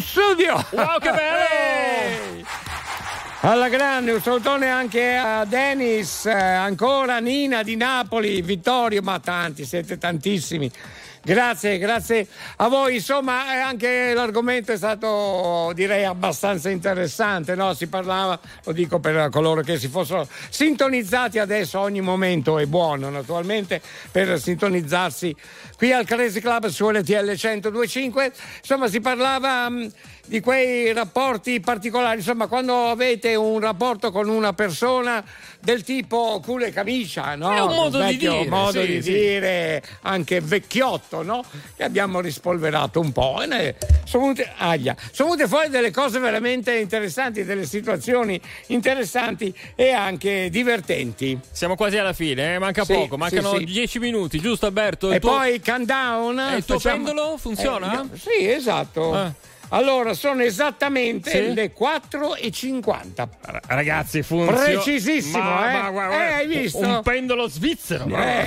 studio. Wow, che bello! Alla grande, un salutone anche a Denis, eh, ancora Nina di Napoli, Vittorio, ma tanti, siete tantissimi. Grazie, grazie a voi. Insomma, eh, anche l'argomento è stato, direi, abbastanza interessante. No? Si parlava, lo dico per coloro che si fossero sintonizzati adesso, ogni momento è buono, naturalmente, per sintonizzarsi qui al Crazy Club su LTL 1025. Insomma, si parlava mh, di quei rapporti particolari. Insomma, quando avete un rapporto con una persona del tipo culo e camicia, no? È un modo Un di vecchio dire, modo sì, di sì. dire, anche vecchiotto, no? Che abbiamo rispolverato un po'. E ne- sono, venute, aia, sono venute fuori delle cose veramente interessanti, delle situazioni interessanti e anche divertenti. Siamo quasi alla fine, eh? manca Sì, poco, mancano sì, sì. 10 minuti, giusto Alberto? E tuo- poi countdown. Eh, il tuo facciamo- pendolo funziona? Eh, sì, esatto. Ah. Allora, sono esattamente Sì? le 4 e 50. Ragazzi, funziona. Precisissimo, Ma- eh? ma guarda, Eh, hai visto? Un pendolo svizzero. Eh,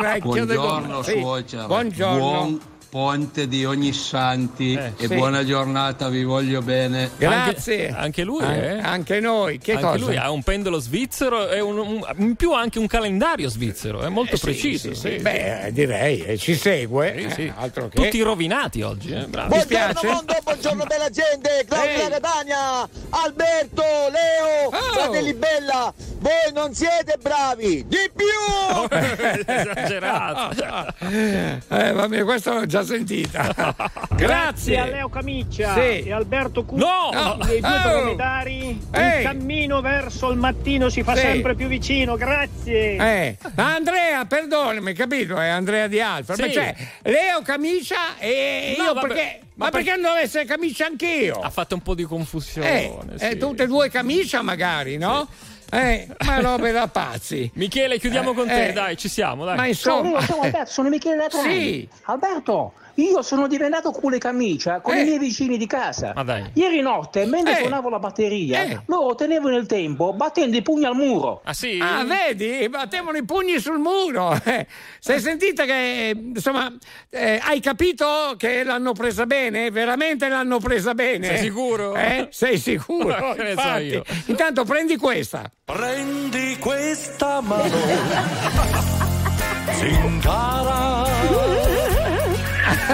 vecchio del Buongiorno Sì. suocera, Buongiorno. buon ponte di ogni santi e sì. buona giornata, vi voglio bene. Grazie. Anche, anche lui, An- eh? Anche noi. Che anche cosa? lui ha un pendolo svizzero e un- un- in più anche un calendario svizzero, è molto Eh, sì, preciso. sì, sì. sì. Beh, eh, direi, eh, ci segue. Sì, eh, sì. altro che. Tutti rovinati oggi, eh? Bravi. Piace? mondo, buongiorno bella gente, da Catania, Alberto, Leo, Oh. fratelli Bella, voi non siete bravi, di più! Esagerato. Eh, va bene, questo l'ho già sentita. Grazie. a Leo Camiccia Sì. e Alberto Cu No! dei due Oh! dromedari Ehi! il cammino verso il mattino si fa Sì. sempre più vicino grazie Eh, ma Andrea, perdonami, capito? È Andrea di Alfa. Sì. Ma cioè, Leo camicia e No, io vabbè. perché. Ma, Ma perché non devo essere camicia anch'io? Ha fatto un po' di confusione. Eh, sì. eh, tutte e due camicia magari, no? Eh, ma robe da pazzi. Michele, chiudiamo con te, Eh, dai, ci siamo, dai. Ma insomma. io sono Alberto, sono Michele da Trani. Sì. Alberto, io sono diventato culo e camicia con Eh. i miei vicini di casa. Ieri notte, mentre Eh. suonavo la batteria, Eh. loro tenevano il tempo battendo i pugni al muro. Ah sì? Ah, vedi? Battevano i pugni sul muro. Eh, Sei sentita che, insomma, eh, hai capito che l'hanno presa bene? Veramente l'hanno presa bene? Sei sicuro? Eh? Sei sicuro? Che ne so io. Intanto prendi questa. Prendi questa mano, zingara,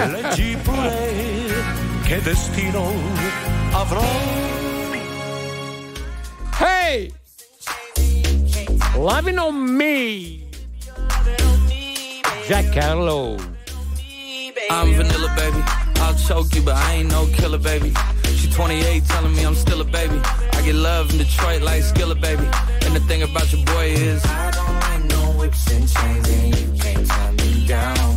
leggi pure che destino avrò. Hey! Loving on me. Jack Harlow. I'm vanilla, baby. I'll choke you, but I ain't no killer, baby. She 28, telling me I'm still a baby. I get love in Detroit like Skilla, baby. And the thing about your boy is, I don't like no whips and chains, and you can't tie me down.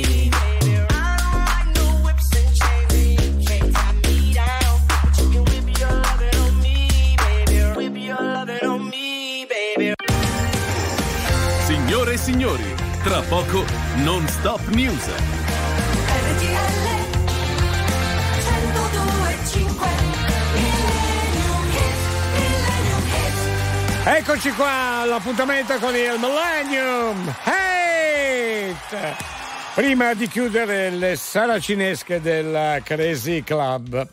Tra poco non stop news. Eccoci qua, l'appuntamento con il Millennium Hate! Prima di chiudere le saracinesche del Crazy Club,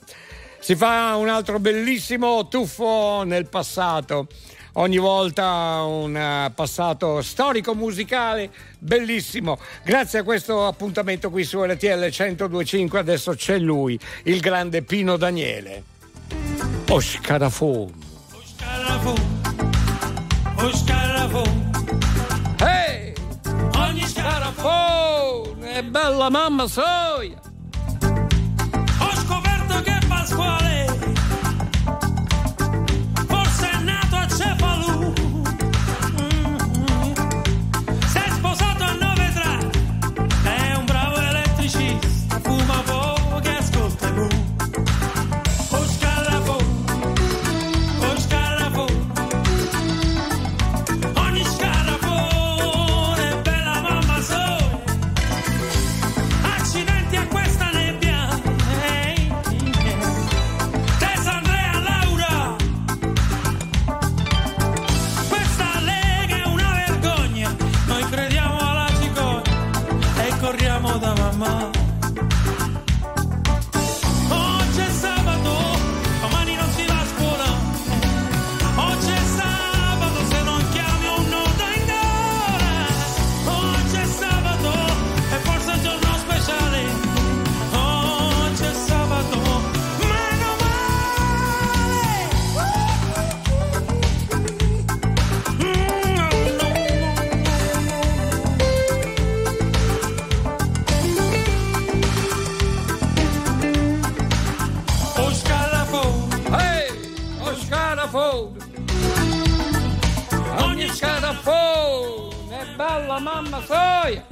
si fa un altro bellissimo tuffo nel passato. Ogni volta un eh, passato storico musicale bellissimo. Grazie a questo appuntamento qui su RTL 1025 adesso c'è lui, il grande Pino Daniele. Oscarafone. O scarafone, Ehi! ogni Scarafone! È bella mamma soia! Mamma soia!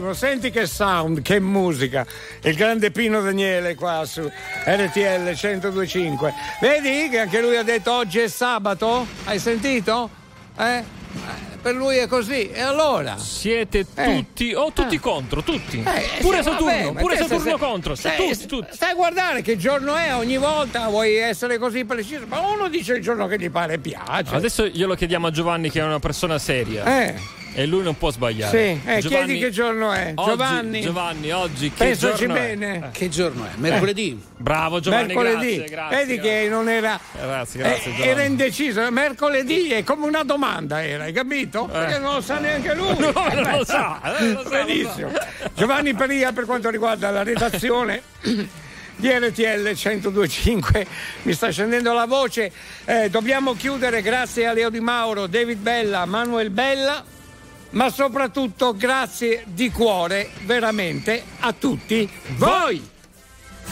Bellissimo, senti che sound, che musica. Il grande Pino Daniele qua su RTL 1025. Vedi che anche lui ha detto oggi è sabato? Hai sentito? Eh? Eh, Per lui è così. E allora? Siete tutti, o tutti contro, tutti. Eh, pure Saturno, vabbè, pure Saturno stai- contro, stai- tutti, tutti. Stai a guardare che giorno è ogni volta, vuoi essere così preciso, ma uno dice il giorno che gli pare piace. Adesso glielo chiediamo a Giovanni che è una persona seria. Eh. E lui non può sbagliare. Sì, eh, chiedi che giorno è. Oggi- Giovanni? Giovanni, oggi che Pensaci giorno è? bene. Che giorno è? Mercoledì. Bravo Giovanni, Mercoledì. grazie, grazie. Vedi che non era. Grazie, grazie, eh, Giovanni. era indeciso. Mercoledì è come una domanda, era, hai capito? Perché non lo sa neanche lui. No, non Eh, lo sa, eh, lo sa, Benissimo. lo Giovanni Peria per quanto riguarda la redazione. Di RTL 1025 mi sta scendendo la voce. Eh, dobbiamo chiudere grazie a Leo Di Mauro, David Bella, Manuel Bella, ma soprattutto grazie di cuore veramente a tutti voi.